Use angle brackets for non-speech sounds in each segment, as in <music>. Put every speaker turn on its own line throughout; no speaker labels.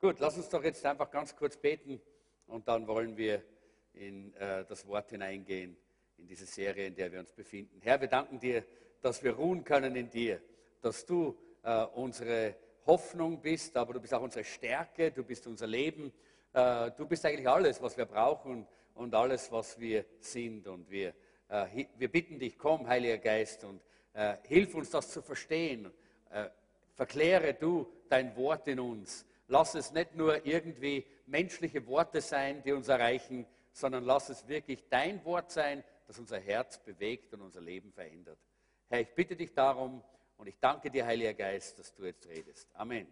Gut, lass uns doch jetzt einfach ganz kurz beten und dann wollen wir in äh, das Wort hineingehen, in diese Serie, in der wir uns befinden. Herr, wir danken dir, dass wir ruhen können in dir, dass du äh, unsere Hoffnung bist, aber du bist auch unsere Stärke, du bist unser Leben, äh, du bist eigentlich alles, was wir brauchen und alles, was wir sind. Und wir, äh, wir bitten dich, komm, Heiliger Geist, und äh, hilf uns das zu verstehen. Äh, verkläre du dein Wort in uns Lass es nicht nur irgendwie menschliche Worte sein, die uns erreichen, sondern lass es wirklich dein Wort sein, das unser Herz bewegt und unser Leben verändert. Herr, ich bitte dich darum und ich danke dir, Heiliger Geist, dass du jetzt redest. Amen.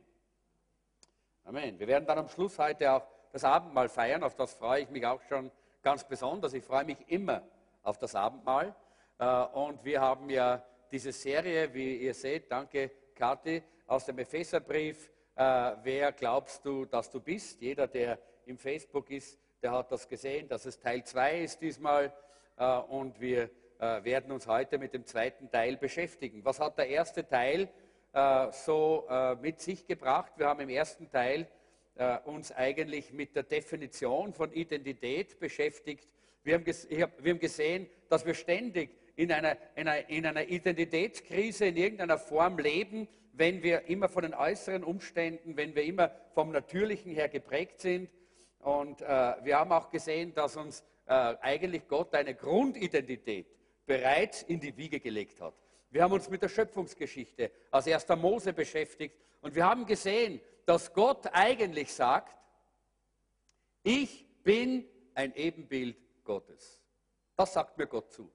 Amen. Wir werden dann am Schluss heute auch das Abendmahl feiern. Auf das freue ich mich auch schon ganz besonders. Ich freue mich immer auf das Abendmahl. Äh, und wir haben ja diese Serie, wie ihr seht, danke Kathi, aus dem Epheserbrief äh, wer glaubst du, dass du bist? Jeder, der im Facebook ist, der hat das gesehen, dass es Teil 2 ist diesmal. Äh, und wir äh, werden uns heute mit dem zweiten Teil beschäftigen. Was hat der erste Teil äh, so äh, mit sich gebracht? Wir haben im ersten Teil äh, uns eigentlich mit der Definition von Identität beschäftigt. Wir haben, hab, wir haben gesehen, dass wir ständig in einer, in, einer, in einer Identitätskrise in irgendeiner Form leben, wenn wir immer von den äußeren Umständen, wenn wir immer vom Natürlichen her geprägt sind. Und äh, wir haben auch gesehen, dass uns äh, eigentlich Gott eine Grundidentität bereits in die Wiege gelegt hat. Wir haben uns mit der Schöpfungsgeschichte als erster Mose beschäftigt und wir haben gesehen, dass Gott eigentlich sagt, ich bin ein Ebenbild Gottes. Das sagt mir Gott zu.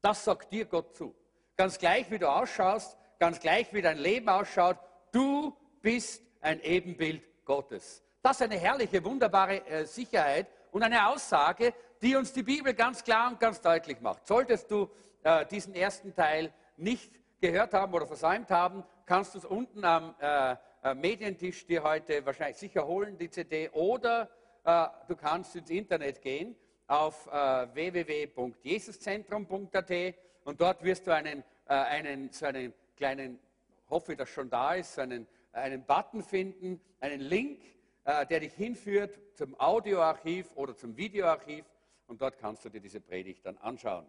Das sagt dir Gott zu. Ganz gleich, wie du ausschaust, ganz gleich wie dein Leben ausschaut, du bist ein Ebenbild Gottes. Das ist eine herrliche, wunderbare äh, Sicherheit und eine Aussage, die uns die Bibel ganz klar und ganz deutlich macht. Solltest du äh, diesen ersten Teil nicht gehört haben oder versäumt haben, kannst du es unten am äh, äh Medientisch dir heute wahrscheinlich sicher holen, die CD, oder äh, du kannst ins Internet gehen auf www.jesuszentrum.at und dort wirst du einen, einen, so einen kleinen, hoffe, dass schon da ist, einen, einen Button finden, einen Link, äh, der dich hinführt zum Audioarchiv oder zum Videoarchiv und dort kannst du dir diese Predigt dann anschauen.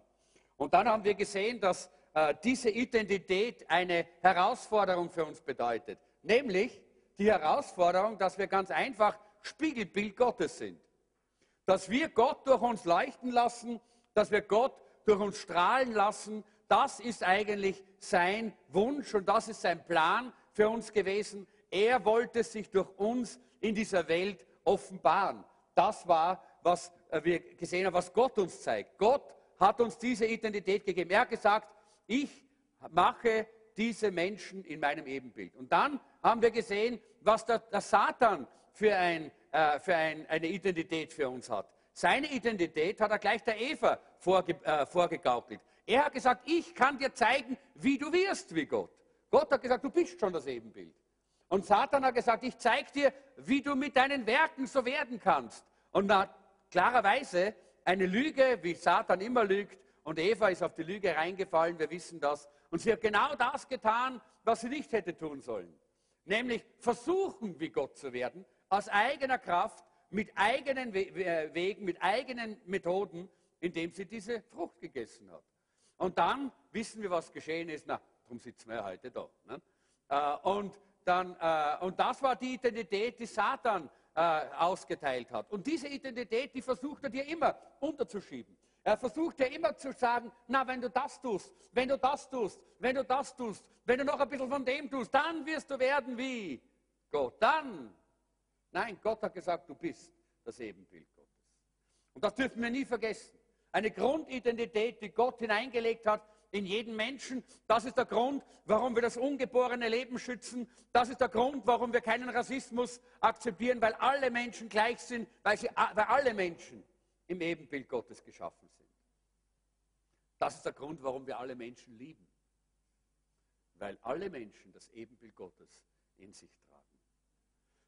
Und dann haben wir gesehen, dass äh, diese Identität eine Herausforderung für uns bedeutet, nämlich die Herausforderung, dass wir ganz einfach Spiegelbild Gottes sind. Dass wir Gott durch uns leuchten lassen, dass wir Gott durch uns strahlen lassen, das ist eigentlich sein Wunsch und das ist sein Plan für uns gewesen. Er wollte sich durch uns in dieser Welt offenbaren. Das war, was äh, wir gesehen haben, was Gott uns zeigt. Gott hat uns diese Identität gegeben. Er hat gesagt, ich mache diese Menschen in meinem Ebenbild. Und dann haben wir gesehen, was der, der Satan für, ein, äh, für ein, eine Identität für uns hat. Seine Identität hat er gleich der Eva vorge, äh, vorgegaukelt. Er hat gesagt, ich kann dir zeigen, wie du wirst wie Gott. Gott hat gesagt, du bist schon das Ebenbild. Und Satan hat gesagt, ich zeige dir, wie du mit deinen Werken so werden kannst. Und na, klarerweise eine Lüge, wie Satan immer lügt, und Eva ist auf die Lüge reingefallen, wir wissen das. Und sie hat genau das getan, was sie nicht hätte tun sollen. Nämlich versuchen, wie Gott zu werden, aus eigener Kraft, mit eigenen Wegen, mit eigenen Methoden, indem sie diese Frucht gegessen hat. Und dann wissen wir, was geschehen ist. Na, darum sitzen wir heute da. Ne? Äh, und, dann, äh, und das war die Identität, die Satan äh, ausgeteilt hat. Und diese Identität, die versucht er dir immer unterzuschieben. Er versucht ja immer zu sagen, na, wenn du das tust, wenn du das tust, wenn du das tust, wenn du noch ein bisschen von dem tust, dann wirst du werden wie Gott. Dann. Nein, Gott hat gesagt, du bist das Ebenbild Gottes. Und das dürfen wir nie vergessen. Eine Grundidentität, die Gott hineingelegt hat in jeden Menschen. Das ist der Grund, warum wir das ungeborene Leben schützen. Das ist der Grund, warum wir keinen Rassismus akzeptieren, weil alle Menschen gleich sind, weil, sie, weil alle Menschen im Ebenbild Gottes geschaffen sind. Das ist der Grund, warum wir alle Menschen lieben. Weil alle Menschen das Ebenbild Gottes in sich tragen.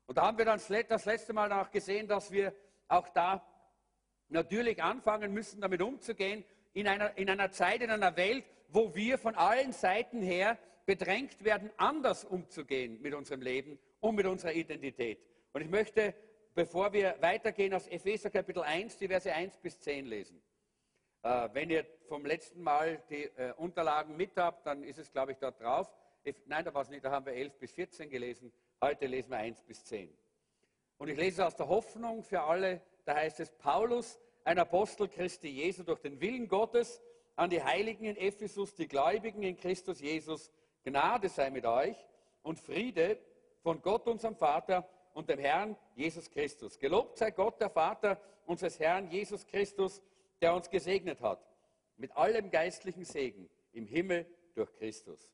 Und da haben wir dann das letzte Mal auch gesehen, dass wir auch da natürlich anfangen müssen, damit umzugehen, in einer, in einer Zeit, in einer Welt, wo wir von allen Seiten her bedrängt werden, anders umzugehen mit unserem Leben und mit unserer Identität. Und ich möchte, bevor wir weitergehen, aus Epheser Kapitel 1, die Verse 1 bis 10 lesen. Äh, wenn ihr vom letzten Mal die äh, Unterlagen mit habt, dann ist es, glaube ich, dort drauf. Nein, da war es nicht, da haben wir 11 bis 14 gelesen. Heute lesen wir 1 bis 10. Und ich lese aus der Hoffnung für alle, da heißt es, Paulus, ein Apostel Christi Jesu durch den Willen Gottes, an die Heiligen in Ephesus, die Gläubigen in Christus Jesus, Gnade sei mit euch und Friede von Gott, unserem Vater und dem Herrn Jesus Christus. Gelobt sei Gott, der Vater unseres Herrn Jesus Christus, der uns gesegnet hat mit allem geistlichen Segen im Himmel durch Christus.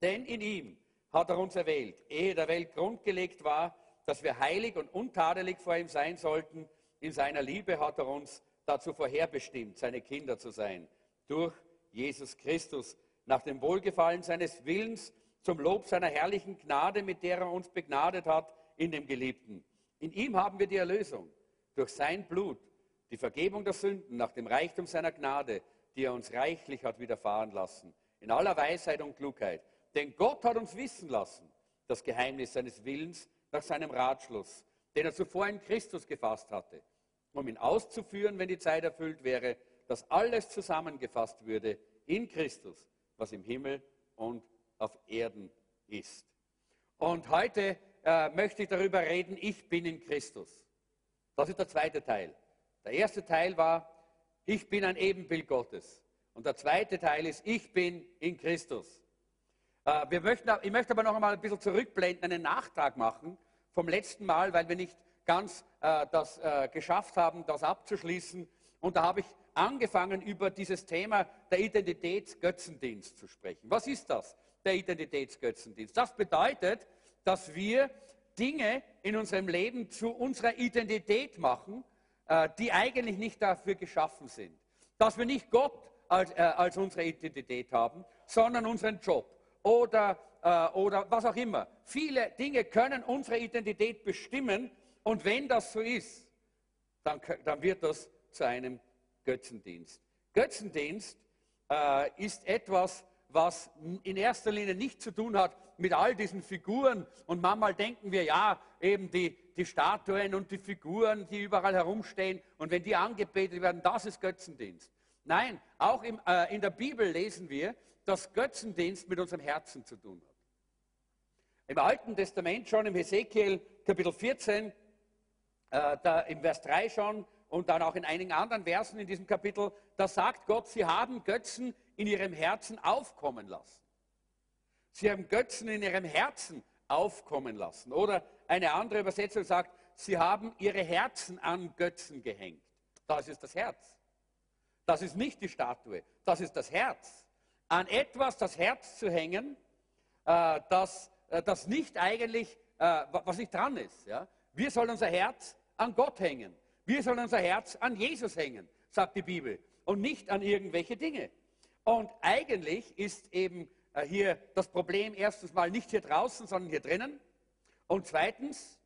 Denn in ihm hat er uns erwählt, ehe der Welt grundgelegt war, dass wir heilig und untadelig vor ihm sein sollten. In seiner Liebe hat er uns dazu vorherbestimmt, seine Kinder zu sein, durch Jesus Christus, nach dem Wohlgefallen seines Willens, zum Lob seiner herrlichen Gnade, mit der er uns begnadet hat in dem Geliebten. In ihm haben wir die Erlösung, durch sein Blut, die Vergebung der Sünden nach dem Reichtum seiner Gnade, die er uns reichlich hat widerfahren lassen, in aller Weisheit und Klugheit. Denn Gott hat uns wissen lassen, das Geheimnis seines Willens nach seinem Ratschluss, den er zuvor in Christus gefasst hatte, um ihn auszuführen, wenn die Zeit erfüllt wäre, dass alles zusammengefasst würde in Christus, was im Himmel und auf Erden ist. Und heute äh, möchte ich darüber reden, ich bin in Christus. Das ist der zweite Teil. Der erste Teil war, ich bin ein Ebenbild Gottes. Und der zweite Teil ist, ich bin in Christus. Äh, wir möchten, ich möchte aber noch einmal ein bisschen zurückblenden, einen Nachtrag machen vom letzten Mal, weil wir nicht ganz äh, das äh, geschafft haben, das abzuschließen. Und da habe ich angefangen, über dieses Thema der Identitätsgötzendienst zu sprechen. Was ist das, der Identitätsgötzendienst? Das bedeutet, dass wir Dinge in unserem Leben zu unserer Identität machen, äh, die eigentlich nicht dafür geschaffen sind. Dass wir nicht Gott als, äh, als unsere Identität haben, sondern unseren Job oder, äh, oder was auch immer. Viele Dinge können unsere Identität bestimmen und wenn das so ist, dann, dann wird das zu einem Götzendienst. Götzendienst äh, ist etwas, was in erster Linie nichts zu tun hat mit all diesen Figuren. Und manchmal denken wir, ja, eben die, die Statuen und die Figuren, die überall herumstehen. Und wenn die angebetet werden, das ist Götzendienst. Nein, auch im, äh, in der Bibel lesen wir, dass Götzendienst mit unserem Herzen zu tun hat. Im Alten Testament schon, im Hesekiel Kapitel 14, äh, da, im Vers 3 schon und dann auch in einigen anderen Versen in diesem Kapitel, da sagt Gott, sie haben Götzen in ihrem Herzen aufkommen lassen. Sie haben Götzen in ihrem Herzen aufkommen lassen. Oder eine andere Übersetzung sagt, sie haben ihre Herzen an Götzen gehängt. Das ist das Herz. Das ist nicht die Statue, das ist das Herz. An etwas das Herz zu hängen, äh, das, das nicht eigentlich, äh, was nicht dran ist. Ja? Wir sollen unser Herz an Gott hängen. Wir sollen unser Herz an Jesus hängen, sagt die Bibel, und nicht an irgendwelche Dinge. Und eigentlich ist eben äh, hier das Problem erstens mal nicht hier draußen, sondern hier drinnen. Und zweitens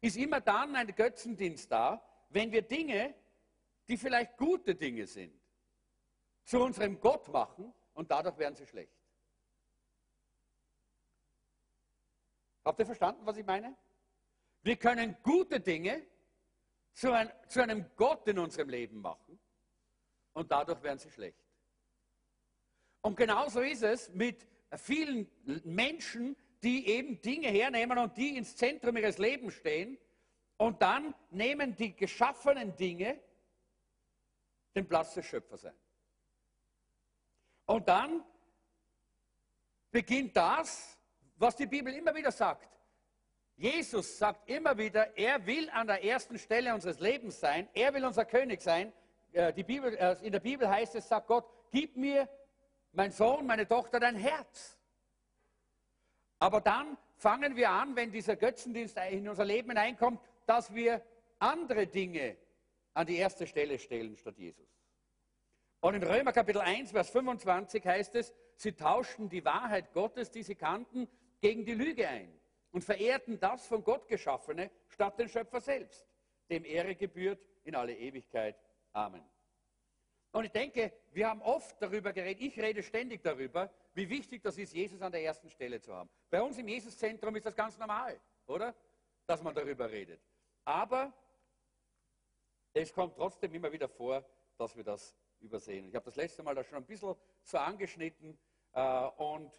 ist immer dann ein Götzendienst da, wenn wir Dinge, die vielleicht gute Dinge sind, zu unserem Gott machen und dadurch werden sie schlecht. Habt ihr verstanden, was ich meine? Wir können gute Dinge zu, ein, zu einem Gott in unserem Leben machen und dadurch werden sie schlecht. Und genauso ist es mit vielen Menschen, die eben Dinge hernehmen und die ins Zentrum ihres Lebens stehen. Und dann nehmen die geschaffenen Dinge den Platz des Schöpfers ein. Und dann beginnt das, was die Bibel immer wieder sagt. Jesus sagt immer wieder, er will an der ersten Stelle unseres Lebens sein, er will unser König sein. Äh, die Bibel, äh, in der Bibel heißt es, sagt Gott, gib mir mein Sohn, meine Tochter, dein Herz. Aber dann fangen wir an, wenn dieser Götzendienst in unser Leben hineinkommt, dass wir andere Dinge an die erste Stelle stellen statt Jesus. Und in Römer Kapitel 1, Vers 25 heißt es, sie tauschten die Wahrheit Gottes, die sie kannten, gegen die Lüge ein und verehrten das von Gott geschaffene statt den Schöpfer selbst, dem Ehre gebührt in alle Ewigkeit. Amen. Und ich denke, wir haben oft darüber geredet, ich rede ständig darüber, wie wichtig das ist, Jesus an der ersten Stelle zu haben. Bei uns im Jesuszentrum ist das ganz normal, oder? dass man darüber redet. Aber es kommt trotzdem immer wieder vor, dass wir das übersehen. Ich habe das letzte Mal da schon ein bisschen so angeschnitten äh, und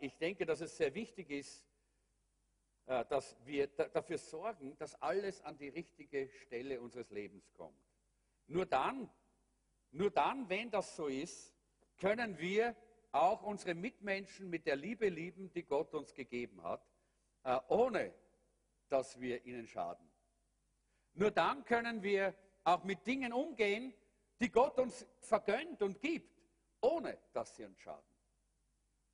ich denke, dass es sehr wichtig ist, äh, dass wir dafür sorgen, dass alles an die richtige Stelle unseres Lebens kommt. Nur dann, nur dann, wenn das so ist, können wir auch unsere Mitmenschen mit der Liebe lieben, die Gott uns gegeben hat, äh, ohne dass wir ihnen schaden. Nur dann können wir auch mit Dingen umgehen, die Gott uns vergönnt und gibt, ohne dass sie uns schaden.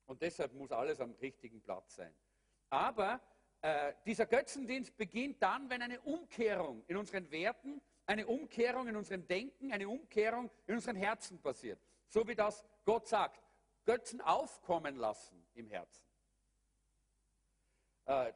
Und deshalb muss alles am richtigen Platz sein. Aber äh, dieser Götzendienst beginnt dann, wenn eine Umkehrung in unseren Werten, eine Umkehrung in unserem Denken, eine Umkehrung in unseren Herzen passiert. So wie das Gott sagt, Götzen aufkommen lassen im Herzen. Äh,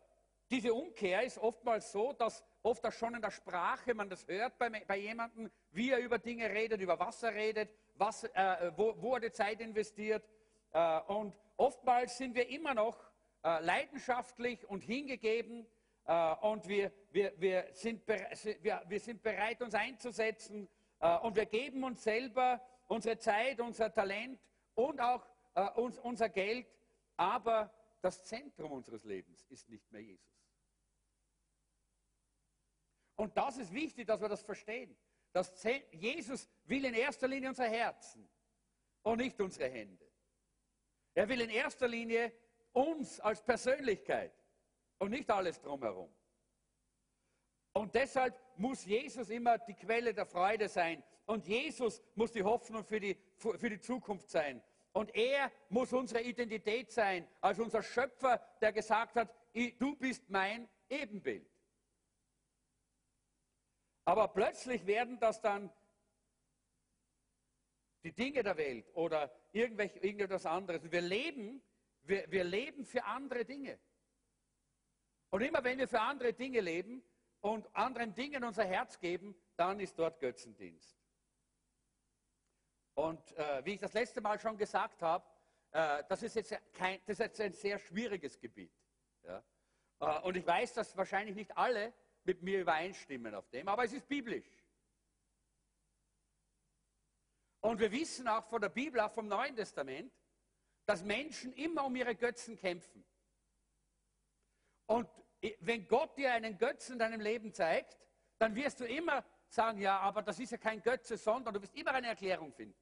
diese Umkehr ist oftmals so, dass oft auch schon in der Sprache man das hört bei, bei jemandem, wie er über Dinge redet, über was er redet, was, äh, wo, wo, er die Zeit investiert. Äh, und oftmals sind wir immer noch äh, leidenschaftlich und hingegeben äh, und wir, wir, wir, sind wir, wir, sind bereit, uns einzusetzen äh, und wir geben uns selber unsere Zeit, unser Talent und auch äh, uns, unser Geld, aber das Zentrum unseres Lebens ist nicht mehr Jesus. Und das ist wichtig, dass wir das verstehen. Das Jesus will in erster Linie unser Herzen und nicht unsere Hände. Er will in erster Linie uns als Persönlichkeit und nicht alles drumherum. Und deshalb muss Jesus immer die Quelle der Freude sein. Und Jesus muss die Hoffnung für die, für die Zukunft sein. Und er muss unsere Identität sein, als unser Schöpfer, der gesagt hat, du bist mein Ebenbild. Aber plötzlich werden das dann die Dinge der Welt oder irgendetwas anderes. Wir leben, wir, wir leben für andere Dinge. Und immer wenn wir für andere Dinge leben und anderen Dingen unser Herz geben, dann ist dort Götzendienst. Und äh, wie ich das letzte Mal schon gesagt habe, äh, das, ist jetzt kein, das ist jetzt ein sehr schwieriges Gebiet. Ja? Äh, und ich weiß, dass wahrscheinlich nicht alle mit mir übereinstimmen auf dem, aber es ist biblisch. Und wir wissen auch von der Bibel, auch vom Neuen Testament, dass Menschen immer um ihre Götzen kämpfen. Und wenn Gott dir einen Götzen in deinem Leben zeigt, dann wirst du immer sagen, ja, aber das ist ja kein Götze, sondern du wirst immer eine Erklärung finden.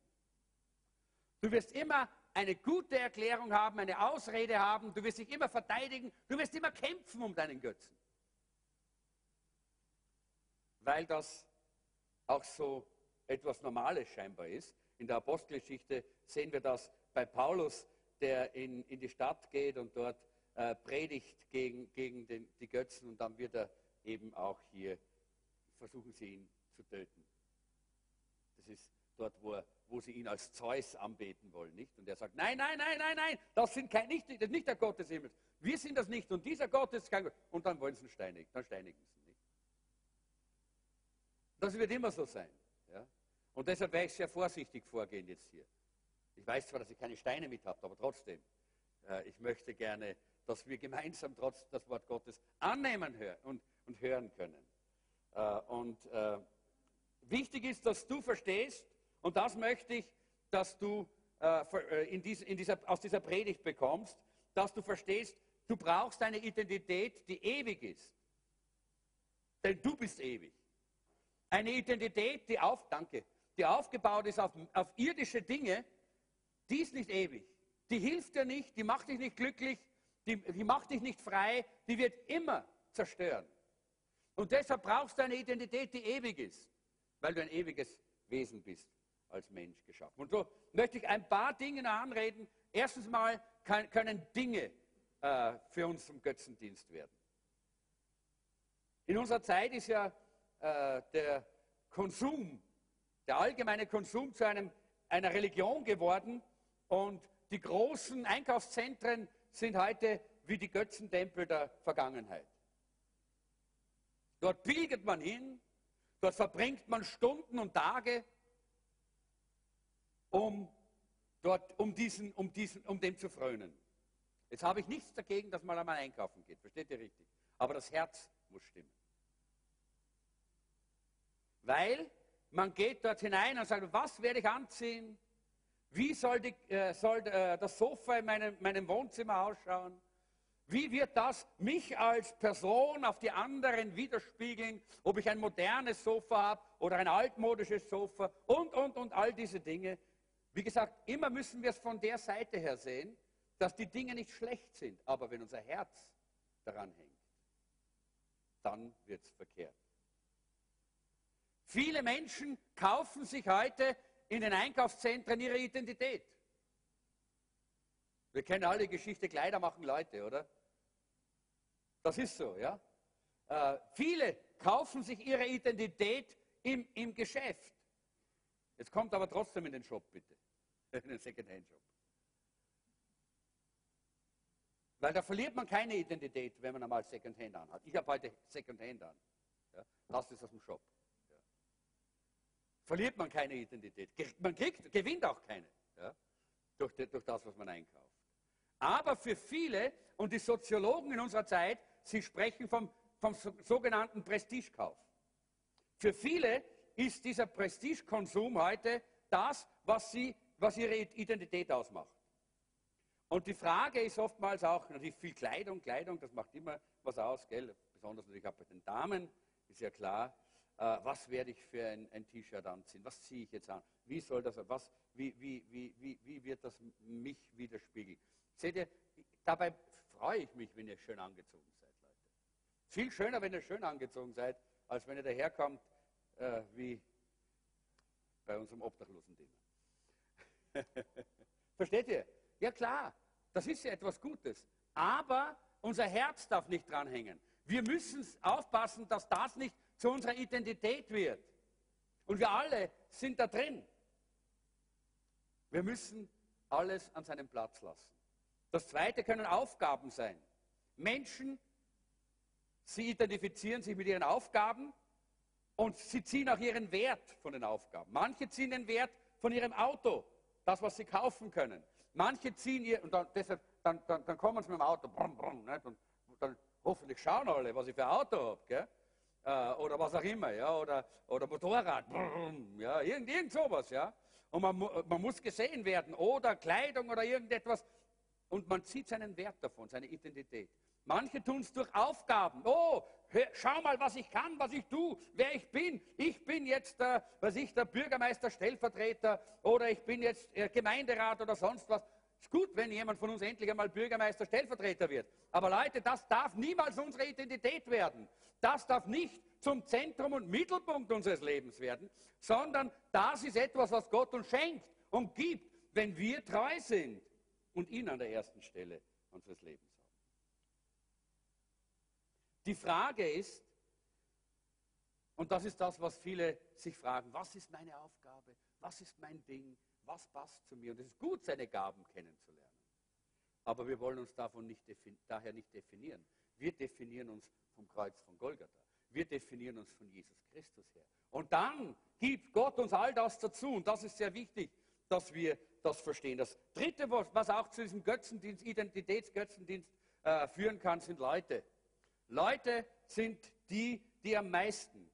Du wirst immer eine gute Erklärung haben, eine Ausrede haben, du wirst dich immer verteidigen, du wirst immer kämpfen um deinen Götzen. Weil das auch so etwas Normales scheinbar ist. In der Apostelgeschichte sehen wir das bei Paulus, der in, in die Stadt geht und dort äh, predigt gegen, gegen den, die Götzen und dann wird er eben auch hier, versuchen sie ihn zu töten. Das ist dort, wo, er, wo sie ihn als Zeus anbeten wollen, nicht? Und er sagt, nein, nein, nein, nein, nein, das, sind kein, nicht, das ist nicht der Gott des Himmels. Wir sind das nicht und dieser Gott ist kein Gott. Und dann wollen sie ihn steinigen, dann steinigen sie ihn. Nicht? Das wird immer so sein. Und deshalb werde ich sehr vorsichtig vorgehen jetzt hier. Ich weiß zwar, dass ich keine Steine mit habe, aber trotzdem, äh, ich möchte gerne, dass wir gemeinsam trotz das Wort Gottes annehmen hör und, und hören können. Äh, und äh, wichtig ist, dass du verstehst, und das möchte ich, dass du äh, äh, in dies, in dieser, aus dieser Predigt bekommst, dass du verstehst, du brauchst eine Identität, die ewig ist. Denn du bist ewig. Eine Identität, die auf, danke, die aufgebaut ist auf, auf irdische Dinge, die ist nicht ewig. Die hilft dir nicht, die macht dich nicht glücklich, die, die macht dich nicht frei, die wird immer zerstören. Und deshalb brauchst du eine Identität, die ewig ist, weil du ein ewiges Wesen bist als Mensch geschaffen. Und so möchte ich ein paar Dinge anreden. Erstens mal kann, können Dinge äh, für uns zum Götzendienst werden. In unserer Zeit ist ja äh, der Konsum, der allgemeine Konsum zu einem, einer Religion geworden und die großen Einkaufszentren sind heute wie die Götzentempel der Vergangenheit. Dort pilgert man hin, dort verbringt man Stunden und Tage um, dort, um, diesen, um, diesen, um dem zu frönen. Jetzt habe ich nichts dagegen, dass man einmal einkaufen geht, versteht ihr richtig? Aber das Herz muss stimmen. Weil man geht dort hinein und sagt, was werde ich anziehen? Wie soll, die, äh, soll äh, das Sofa in meinem, meinem Wohnzimmer ausschauen? Wie wird das mich als Person auf die anderen widerspiegeln, ob ich ein modernes Sofa habe oder ein altmodisches Sofa und, und, und all diese Dinge. Wie gesagt, immer müssen wir es von der Seite her sehen, dass die Dinge nicht schlecht sind, aber wenn unser Herz daran hängt, dann wird es verkehrt. Viele Menschen kaufen sich heute in den Einkaufszentren ihre Identität. Wir kennen alle die Geschichte, Kleider machen Leute, oder? Das ist so, ja. Äh, viele kaufen sich ihre Identität im, im Geschäft. Jetzt kommt aber trotzdem in den Shop, bitte. <laughs> In den Secondhand-Shop. Weil da verliert man keine Identität, wenn man einmal Secondhand anhat. Ich habe heute Secondhand an. Ja, das ist aus dem Shop verliert man keine Identität. Man kriegt, gewinnt auch keine ja, durch, durch das, was man einkauft. Aber für viele, und die Soziologen in unserer Zeit, sie sprechen vom, vom sogenannten Prestigekauf. Für viele ist dieser Prestigekonsum heute das, was, sie, was ihre Identität ausmacht. Und die Frage ist oftmals auch, natürlich viel Kleidung, Kleidung, das macht immer was aus, gell? besonders natürlich auch bei den Damen, ist ja klar äh, was werde ich für ein, ein T-Shirt anziehen, was ziehe ich jetzt an, wie soll das, was, wie, wie, wie, wie, wie wird das mich widerspiegeln. Seht ihr, dabei freue ich mich, wenn ihr schön angezogen seid, Leute. Viel schöner, wenn ihr schön angezogen seid, als wenn ihr daherkommt äh, wie bei unserem Obdachlosen Dinner. <laughs> Versteht ihr? Ja klar, das ist ja etwas Gutes. Aber unser Herz darf nicht dranhängen. Wir müssen aufpassen, dass das nicht zu unserer Identität wird. Und wir alle sind da drin. Wir müssen alles an seinem Platz lassen. Das zweite können Aufgaben sein. Menschen, sie identifizieren sich mit ihren Aufgaben und sie ziehen auch ihren Wert von den Aufgaben. Manche ziehen den Wert von ihrem Auto, das, was sie kaufen können. Manche ziehen ihr, und dann, deshalb, dann, dann, dann kommen sie mit dem Auto, brumm, brumm, und dann hoffentlich schauen alle, was ich für ein Auto habe äh, oder was auch immer, ja, oder, oder Motorrad, brrr, ja, irgend, irgend sowas, ja. Und man, man muss gesehen werden, oder Kleidung oder irgendetwas. Und man zieht seinen Wert davon, seine Identität. Manche tun es durch Aufgaben. Oh, hör, schau mal, was ich kann, was ich tue, wer ich bin. Ich bin jetzt, äh, was ich, der Bürgermeister, Stellvertreter oder ich bin jetzt äh, Gemeinderat oder sonst was. Ist gut, wenn jemand von uns endlich einmal Bürgermeister, Stellvertreter wird. Aber Leute, das darf niemals unsere Identität werden. Das darf nicht zum Zentrum und Mittelpunkt unseres Lebens werden, sondern das ist etwas, was Gott uns schenkt und gibt, wenn wir treu sind und ihn an der ersten Stelle unseres Lebens haben. Die Frage ist, und das ist das, was viele sich fragen, was ist meine Aufgabe? Was ist mein Ding? Was passt zu mir? Und es ist gut, seine Gaben kennenzulernen. Aber wir wollen uns davon nicht daher nicht definieren. Wir definieren uns vom Kreuz von Golgatha. Wir definieren uns von Jesus Christus her. Und dann gibt Gott uns all das dazu. Und das ist sehr wichtig, dass wir das verstehen. Das Dritte, was auch zu diesem Götzendienst, Identitätsgötzendienst äh, führen kann, sind Leute. Leute sind die, die am meisten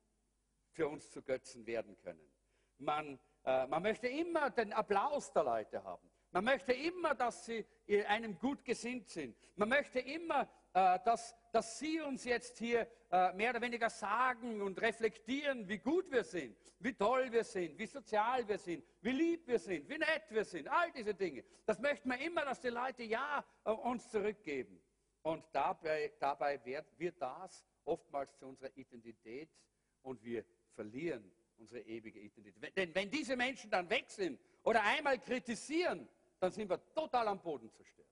für uns zu Götzen werden können. Man, man möchte immer den Applaus der Leute haben. Man möchte immer, dass sie einem gut gesinnt sind. Man möchte immer, äh, dass, dass Sie uns jetzt hier äh, mehr oder weniger sagen und reflektieren, wie gut wir sind, wie toll wir sind, wie sozial wir sind, wie lieb wir sind, wie nett wir sind, all diese Dinge. Das möchten wir immer, dass die Leute ja äh, uns zurückgeben. Und dabei, dabei wird, wird das oftmals zu unserer Identität und wir verlieren unsere ewige Identität. Denn wenn diese Menschen dann weg sind oder einmal kritisieren, dann sind wir total am Boden zerstört.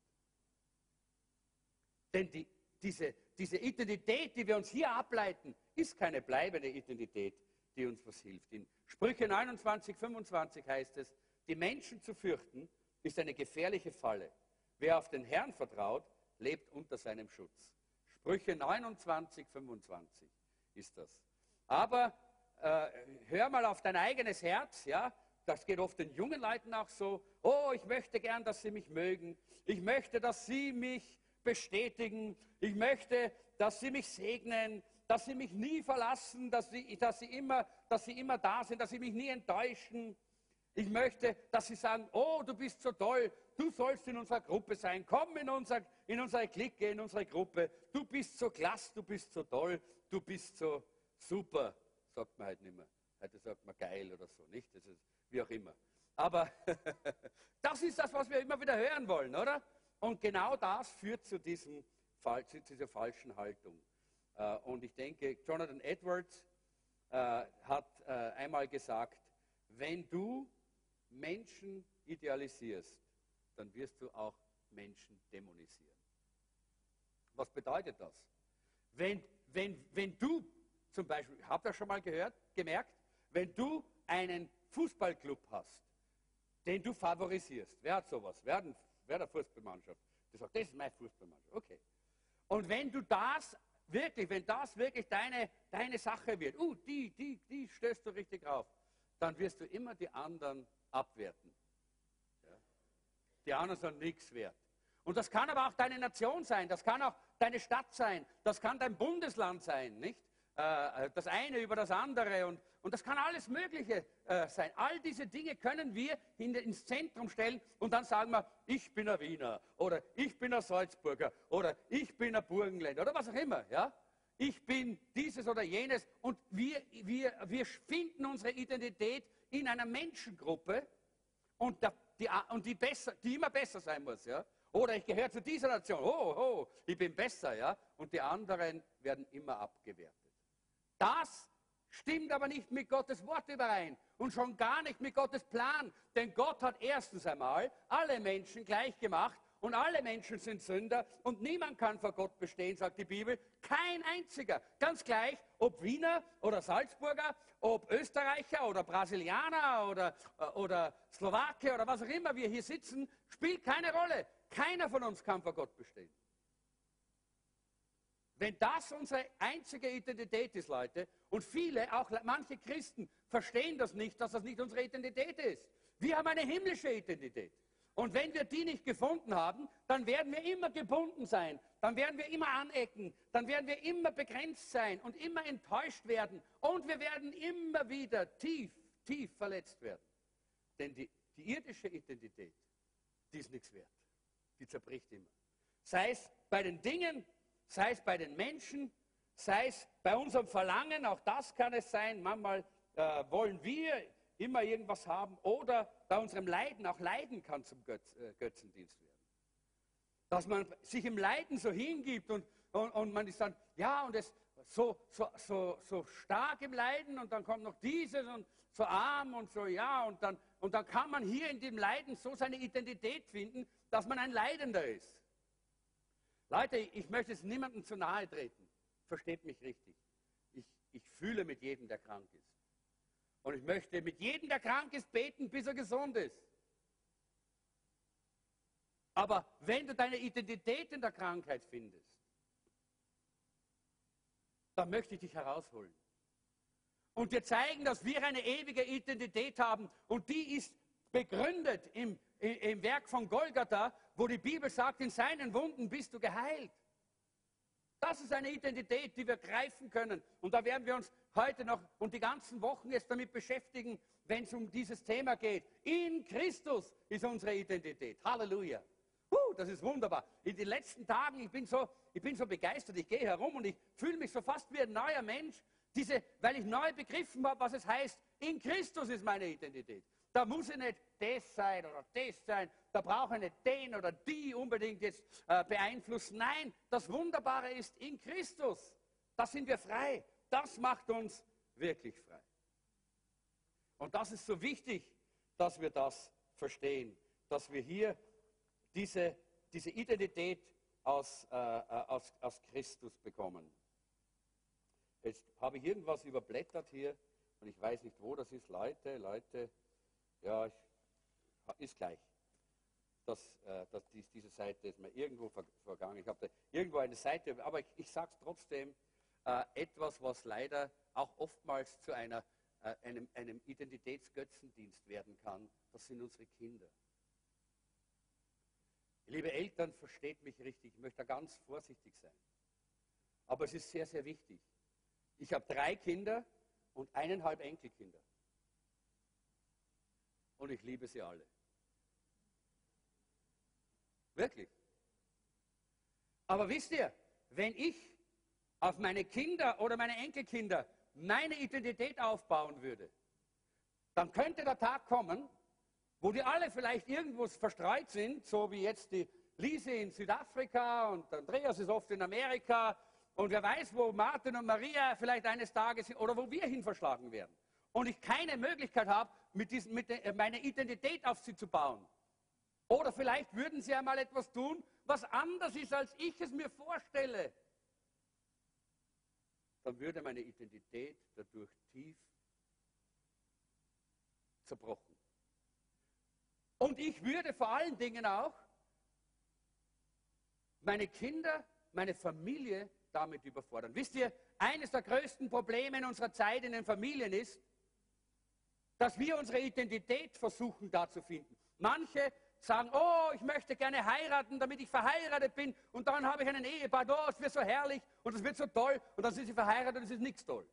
Denn die, diese, diese Identität, die wir uns hier ableiten, ist keine bleibende Identität, die uns was hilft. In Sprüche 29, 25 heißt es, die Menschen zu fürchten, ist eine gefährliche Falle. Wer auf den Herrn vertraut, lebt unter seinem Schutz. Sprüche 29, 25 ist das. Aber äh, hör mal auf dein eigenes Herz, ja, das geht oft den jungen Leuten auch so. Oh, ich möchte gern, dass sie mich mögen. Ich möchte, dass sie mich bestätigen. Ich möchte, dass sie mich segnen. dass sie mich nie verlassen, dass sie, dass, sie immer, dass sie immer da sind, dass sie mich nie enttäuschen. Ich möchte, dass sie sagen, oh, du bist so toll, du sollst in unserer Gruppe sein, komm in, unser, in unsere Clique, in unsere Gruppe, du bist so klasse, du bist so toll, du bist so super, sagt man halt nicht mehr. Heute sagt man geil oder so, nicht? Das ist wie auch immer. Aber <laughs> das ist das, was wir immer wieder hören wollen, oder? Und genau das führt zu, diesem, zu dieser falschen Haltung. Äh, und ich denke, Jonathan Edwards äh, hat äh, einmal gesagt, wenn du Menschen idealisierst, dann wirst du auch Menschen dämonisieren. Was bedeutet das? Wenn, wenn, wenn du zum Beispiel, habt ihr schon mal gehört, gemerkt, wenn du einen Fußballclub hast, den du favorisierst, wer hat sowas? Wer hat, wer hat eine Fußballmannschaft? Du sagst, das ist meine Fußballmannschaft. Okay. Und wenn du das wirklich, wenn das wirklich deine, deine Sache wird, uh, die, die, die stößt du richtig auf, dann wirst du immer die anderen abwerten. Ja? Die anderen sind nichts wert. Und das kann aber auch deine Nation sein, das kann auch deine Stadt sein, das kann dein Bundesland sein, nicht? Äh, äh, das eine über das andere und, und das kann alles Mögliche äh, sein. All diese Dinge können wir in, ins Zentrum stellen und dann sagen wir, ich bin ein Wiener oder ich bin ein Salzburger oder ich bin ein Burgenländer oder was auch immer. Ja? Ich bin dieses oder jenes und wir, wir, wir finden unsere Identität in einer Menschengruppe und, der, die, und die, besser, die immer besser sein muss. Ja? Oder ich gehöre zu dieser Nation, oh, oh, ich bin besser, ja, und die anderen werden immer abgewertet. Das stimmt aber nicht mit Gottes Wort überein und schon gar nicht mit Gottes Plan. Denn Gott hat erstens einmal alle Menschen gleich gemacht und alle Menschen sind Sünder und niemand kann vor Gott bestehen, sagt die Bibel. Kein einziger. Ganz gleich, ob Wiener oder Salzburger, ob Österreicher oder Brasilianer oder, oder Slowake oder was auch immer wir hier sitzen, spielt keine Rolle. Keiner von uns kann vor Gott bestehen. Wenn das unsere einzige Identität ist, Leute, und viele, auch manche Christen, verstehen das nicht, dass das nicht unsere Identität ist. Wir haben eine himmlische Identität. Und wenn wir die nicht gefunden haben, dann werden wir immer gebunden sein, dann werden wir immer anecken, dann werden wir immer begrenzt sein und immer enttäuscht werden und wir werden immer wieder tief, tief verletzt werden. Denn die, die irdische Identität, die ist nichts wert. Die zerbricht immer. Sei es bei den Dingen, sei es bei den Menschen, sei es bei unserem Verlangen, auch das kann es sein. Manchmal äh, wollen wir immer irgendwas haben oder bei unserem Leiden, auch Leiden kann zum Götz, äh, Götzendienst werden. Dass man sich im Leiden so hingibt und, und, und man ist dann, ja, und es so, so, so, so stark im Leiden und dann kommt noch dieses und so arm und so, ja, und dann, und dann kann man hier in dem Leiden so seine Identität finden, dass man ein Leidender ist. Leute, ich möchte es niemandem zu nahe treten. Versteht mich richtig. Ich, ich fühle mit jedem, der krank ist. Und ich möchte mit jedem, der krank ist, beten, bis er gesund ist. Aber wenn du deine Identität in der Krankheit findest, dann möchte ich dich herausholen. Und dir zeigen, dass wir eine ewige Identität haben und die ist begründet im, im Werk von Golgatha, wo die Bibel sagt, in seinen Wunden bist du geheilt. Das ist eine Identität, die wir greifen können. Und da werden wir uns heute noch und die ganzen Wochen jetzt damit beschäftigen, wenn es um dieses Thema geht. In Christus ist unsere Identität. Halleluja. Uh, das ist wunderbar. In den letzten Tagen, ich bin so, ich bin so begeistert, ich gehe herum und ich fühle mich so fast wie ein neuer Mensch, diese, weil ich neu begriffen habe, was es heißt, in Christus ist meine Identität. Da muss ich nicht das sein oder das sein, da brauche ich nicht den oder die unbedingt jetzt äh, beeinflussen. Nein, das Wunderbare ist in Christus. Da sind wir frei. Das macht uns wirklich frei. Und das ist so wichtig, dass wir das verstehen, dass wir hier diese, diese Identität aus, äh, äh aus, aus Christus bekommen. Jetzt habe ich irgendwas überblättert hier und ich weiß nicht, wo das ist. Leute, Leute, ja, ich, ist gleich. Das, äh, das, diese Seite ist mir irgendwo vergangen. Ich habe irgendwo eine Seite, aber ich, ich sage es trotzdem, äh, etwas, was leider auch oftmals zu einer, äh, einem, einem Identitätsgötzendienst werden kann, das sind unsere Kinder. Liebe Eltern, versteht mich richtig, ich möchte da ganz vorsichtig sein. Aber es ist sehr, sehr wichtig. Ich habe drei Kinder und eineinhalb Enkelkinder. Und ich liebe sie alle. Wirklich. Aber wisst ihr, wenn ich auf meine Kinder oder meine Enkelkinder meine Identität aufbauen würde, dann könnte der Tag kommen, wo die alle vielleicht irgendwo verstreut sind, so wie jetzt die Lise in Südafrika und Andreas ist oft in Amerika und wer weiß, wo Martin und Maria vielleicht eines Tages sind oder wo wir hin verschlagen werden. Und ich keine Möglichkeit habe, mit, diesen, mit meine Identität auf sie zu bauen. Oder vielleicht würden sie einmal etwas tun, was anders ist, als ich es mir vorstelle. Dann würde meine Identität dadurch tief zerbrochen. Und ich würde vor allen Dingen auch meine Kinder, meine Familie damit überfordern. Wisst ihr, eines der größten Probleme in unserer Zeit in den Familien ist, dass wir unsere Identität versuchen da zu finden. Manche sagen, oh, ich möchte gerne heiraten, damit ich verheiratet bin und dann habe ich einen Ehepaar, oh, es wird so herrlich und es wird so toll und dann sind sie verheiratet und es ist nichts toll.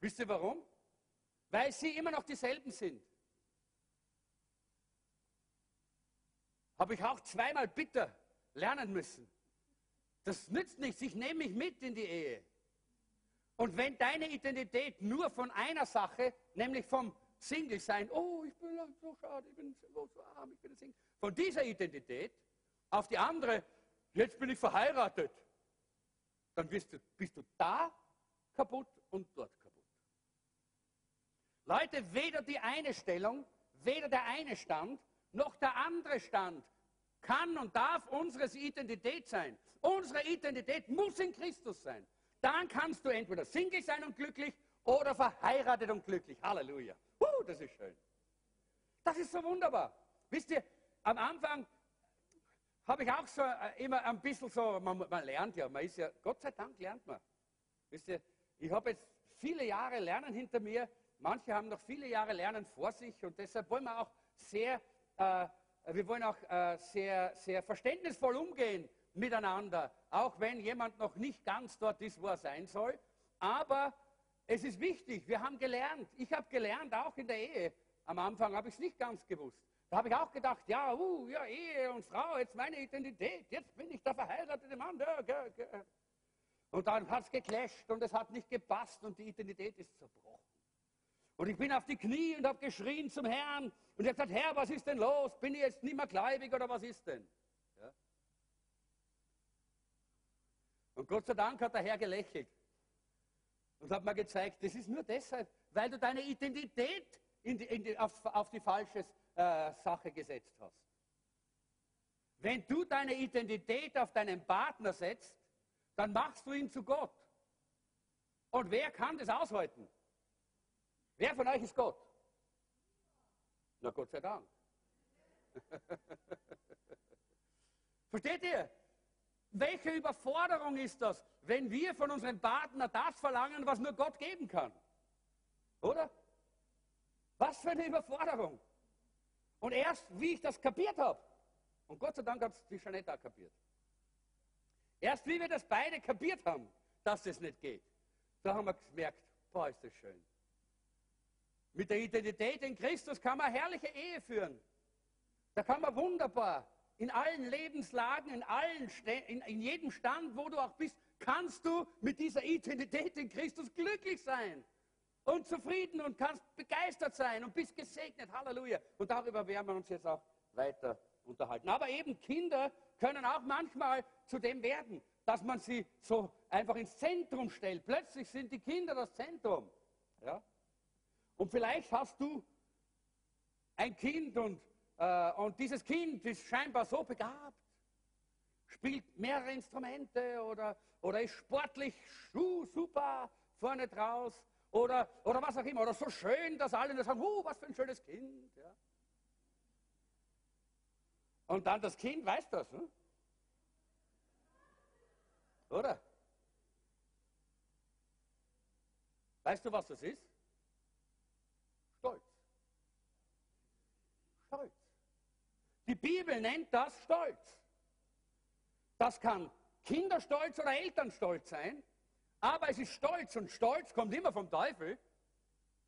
Wisst ihr warum? Weil sie immer noch dieselben sind. Habe ich auch zweimal bitter lernen müssen. Das nützt nichts, ich nehme mich mit in die Ehe. Und wenn deine Identität nur von einer Sache, nämlich vom Single sein, oh, ich bin so schade, ich bin so, so arm, ich bin ein Single, von dieser Identität auf die andere, jetzt bin ich verheiratet, dann bist du, bist du da kaputt und dort kaputt. Leute, weder die eine Stellung, weder der eine Stand, noch der andere Stand kann und darf unsere Identität sein. Unsere Identität muss in Christus sein. Dann kannst du entweder Single sein und glücklich oder verheiratet und glücklich. Halleluja. Uh, das ist schön. Das ist so wunderbar. Wisst ihr, am Anfang habe ich auch so äh, immer ein bisschen so, man, man, lernt ja, man ist ja, Gott sei Dank lernt man. Wisst ihr, ich habe jetzt viele Jahre Lernen hinter mir, manche haben noch viele Jahre Lernen vor sich und deshalb wollen wir auch sehr, äh, wir wollen auch äh, sehr, sehr verständnisvoll umgehen miteinander, auch wenn jemand noch nicht ganz dort ist, wo er sein soll. Aber es ist wichtig, wir haben gelernt. Ich habe gelernt, auch in der Ehe. Am Anfang habe ich es nicht ganz gewusst. Da habe ich auch gedacht, ja, uh, ja, Ehe und Frau, jetzt meine Identität, jetzt bin ich der verheiratete Mann. Ja, ja, ja. Und dann hat es geclasht und es hat nicht gepasst und die Identität ist zerbrochen. Und ich bin auf die Knie und habe geschrien zum Herrn und er hat gesagt, Herr, was ist denn los? Bin ich jetzt nicht mehr gläubig oder was ist denn? Und Gott sei Dank hat der Herr gelächelt und hat mir gezeigt, das ist nur deshalb, weil du deine Identität in die, in die, auf, auf, die falsche äh, Sache gesetzt hast. Wenn du deine Identität auf deinen Partner setzt, dann machst du ihn zu Gott. Und wer kann das aushalten? Wer von euch ist Gott? Na Gott sei Dank. <laughs> Versteht ihr? Welche Überforderung ist das, wenn wir von unserem Partner das verlangen, was nur Gott geben kann? Oder? Was für eine Überforderung. Und erst, wie ich das kapiert habe, und Gott sei Dank hat es die Jeanette auch kapiert, erst wie wir das beide kapiert haben, dass das nicht geht, da haben wir gemerkt, boah, ist das schön. Mit der Identität in Christus kann man herrliche Ehe führen. Da kann man wunderbar in allen Lebenslagen, in, allen, in, in jedem Stand, wo du auch bist, kannst du mit dieser Identität in Christus glücklich sein und zufrieden und kannst begeistert sein und bist gesegnet. Halleluja. Und darüber werden wir uns jetzt auch weiter unterhalten. Aber eben Kinder können auch manchmal zu dem werden, dass man sie so einfach ins Zentrum stellt. Plötzlich sind die Kinder das Zentrum. Ja? Und vielleicht hast du ein Kind und und dieses Kind ist scheinbar so begabt, spielt mehrere Instrumente oder, oder ist sportlich super vorne draus oder, oder was auch immer. Oder so schön, dass alle sagen, oh, was für ein schönes Kind. Ja. Und dann das Kind weiß das. Hm? Oder? Weißt du, was das ist? Stolz. Stolz. Die Bibel nennt das Stolz. Das kann Kinderstolz oder Elternstolz sein, aber es ist Stolz und Stolz kommt immer vom Teufel.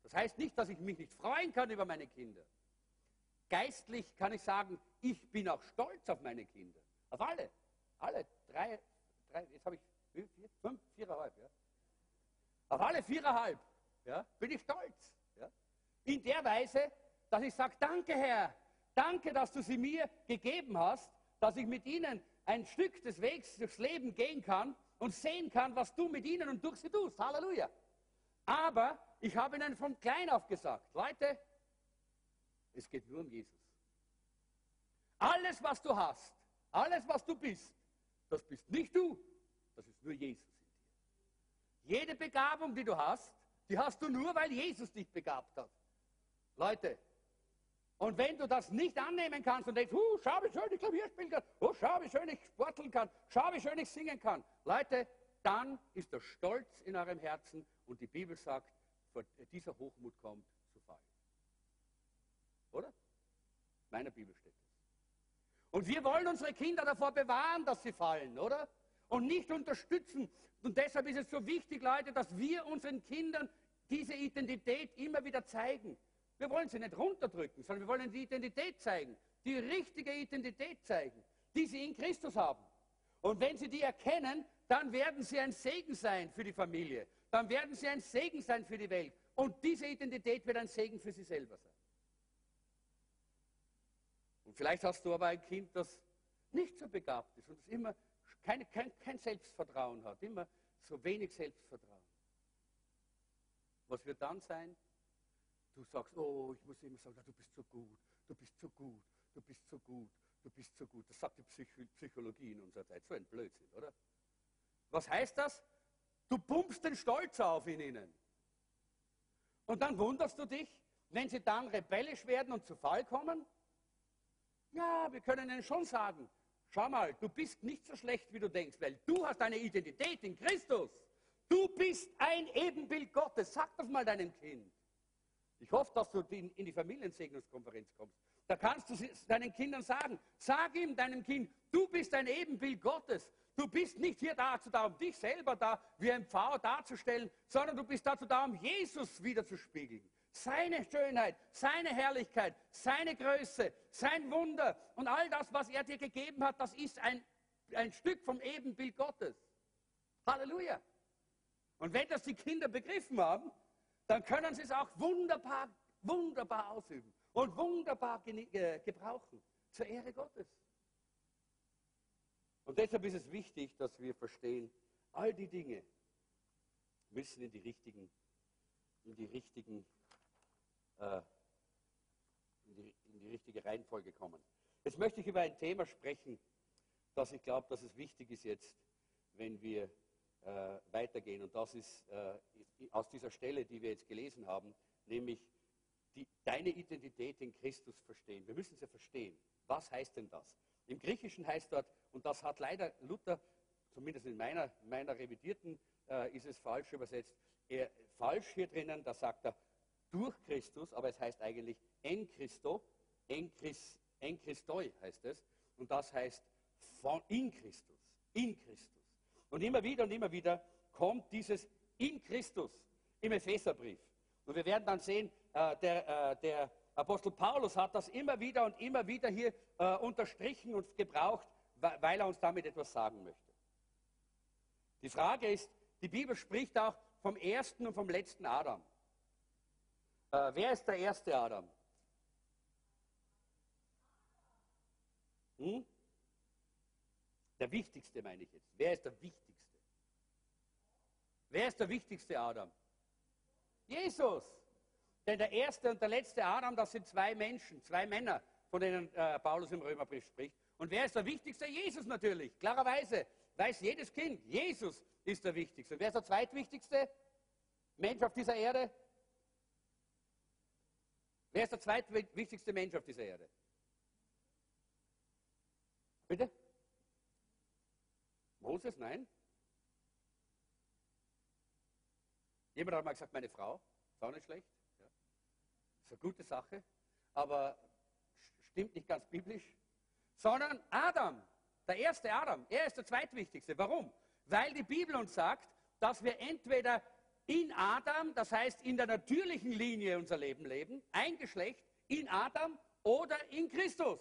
Das heißt nicht, dass ich mich nicht freuen kann über meine Kinder. Geistlich kann ich sagen, ich bin auch stolz auf meine Kinder. Auf alle. Alle. Drei, drei jetzt habe ich vier, fünf, viereinhalb. Ja. Auf alle viereinhalb ja, bin ich stolz. Ja. In der Weise, dass ich sage, danke Herr, danke, dass du sie mir gegeben hast, dass ich mit ihnen ein Stück des Wegs durchs Leben gehen kann und sehen kann, was du mit ihnen und durch sie tust. Halleluja. Aber ich habe ihnen von klein auf gesagt, Leute, es geht nur um Jesus. Alles, was du hast, alles, was du bist, das bist nicht du, das ist nur Jesus in dir. Jede Begabung, die du hast, die hast du nur, weil Jesus dich begabt hat. Leute, und wenn du das nicht annehmen kannst und denkst, huh, schau, wie schön ich Klavier spielen kann, oh, schau, wie schön ich sporteln kann, schau, wie schön ich singen kann, Leute, dann ist der Stolz in eurem Herzen und die Bibel sagt, dieser Hochmut kommt zu fallen. Oder? Meiner Bibel steht das. Und wir wollen unsere Kinder davor bewahren, dass sie fallen, oder? Und nicht unterstützen. Und deshalb ist es so wichtig, Leute, dass wir unseren Kindern diese Identität immer wieder zeigen. Wir wollen sie nicht runterdrücken, sondern wir wollen die Identität zeigen, die richtige Identität zeigen, die sie in Christus haben. Und wenn sie die erkennen, dann werden sie ein Segen sein für die Familie. Dann werden sie ein Segen sein für die Welt. Und diese Identität wird ein Segen für sie selber sein. Und vielleicht hast du aber ein Kind, das nicht so begabt ist und das immer keine, kein, kein Selbstvertrauen hat, immer so wenig Selbstvertrauen. Was wird dann sein? Du sagst, oh, ich muss immer sagen, du bist so gut, du bist so gut, du bist so gut, du bist so gut. Das sagt die Psychologie in unserer Zeit. So ein Blödsinn, oder? Was heißt das? Du pumpst den Stolz auf in ihnen. Und dann wunderst du dich, wenn sie dann rebellisch werden und zu Fall kommen. Ja, wir können ihnen schon sagen, schau mal, du bist nicht so schlecht, wie du denkst, weil du hast eine Identität in Christus. Du bist ein Ebenbild Gottes. Sag das mal deinem Kind. Ich hoffe, dass du in die Familiensegnungskonferenz kommst. Da kannst du deinen Kindern sagen, sag ihm, deinem Kind, du bist ein Ebenbild Gottes. Du bist nicht hier dazu da, um dich selber da wie ein Pfau darzustellen, sondern du bist dazu da, um Jesus wiederzuspiegeln. Seine Schönheit, seine Herrlichkeit, seine Größe, sein Wunder und all das, was er dir gegeben hat, das ist ein, ein Stück vom Ebenbild Gottes. Halleluja. Und wenn das die Kinder begriffen haben, dann können sie es auch wunderbar, wunderbar ausüben und wunderbar gebrauchen zur Ehre Gottes. Und deshalb ist es wichtig, dass wir verstehen, all die Dinge müssen in die richtigen, in die richtigen, äh, in, die, in die richtige Reihenfolge kommen. Jetzt möchte ich über ein Thema sprechen, das ich glaube, dass es wichtig ist jetzt, wenn wir äh, weitergehen. Und das ist äh, aus dieser Stelle, die wir jetzt gelesen haben, nämlich die, deine Identität in Christus verstehen. Wir müssen sie verstehen. Was heißt denn das? Im Griechischen heißt dort, und das hat leider Luther, zumindest in meiner, meiner revidierten, äh, ist es falsch übersetzt, er, falsch hier drinnen, da sagt er durch Christus, aber es heißt eigentlich en Christo, en, Christ, en Christoi heißt es, und das heißt von, in Christus, in Christus. Und immer wieder und immer wieder kommt dieses in Christus im Epheserbrief. Und wir werden dann sehen, äh, der, äh, der, Apostel Paulus hat das immer wieder und immer wieder hier äh, unterstrichen und gebraucht, weil er uns damit etwas sagen möchte. Die Frage ist, die Bibel spricht auch vom ersten und vom letzten Adam. Äh, wer ist der erste Adam? Hm? Der wichtigste meine ich jetzt. Wer ist der wichtigste? Wer ist der wichtigste Adam? Jesus. Denn der erste und der letzte Adam, das sind zwei Menschen, zwei Männer, von denen äh, Paulus im Römerbrief spricht. Und wer ist der wichtigste? Jesus natürlich. Klarerweise weiß jedes Kind, Jesus ist der wichtigste. Und wer ist der zweitwichtigste Mensch auf dieser Erde? Wer ist der zweitwichtigste Mensch auf dieser Erde? Bitte? Moses, nein. Jemand hat mal gesagt, meine Frau, ist auch nicht schlecht. Ja. Ist eine gute Sache, aber stimmt nicht ganz biblisch. Sondern Adam. Der erste Adam, er ist der zweitwichtigste. Warum? Weil die Bibel uns sagt, dass wir entweder in Adam, das heißt in der natürlichen Linie unser Leben leben, ein Geschlecht, in Adam oder in Christus.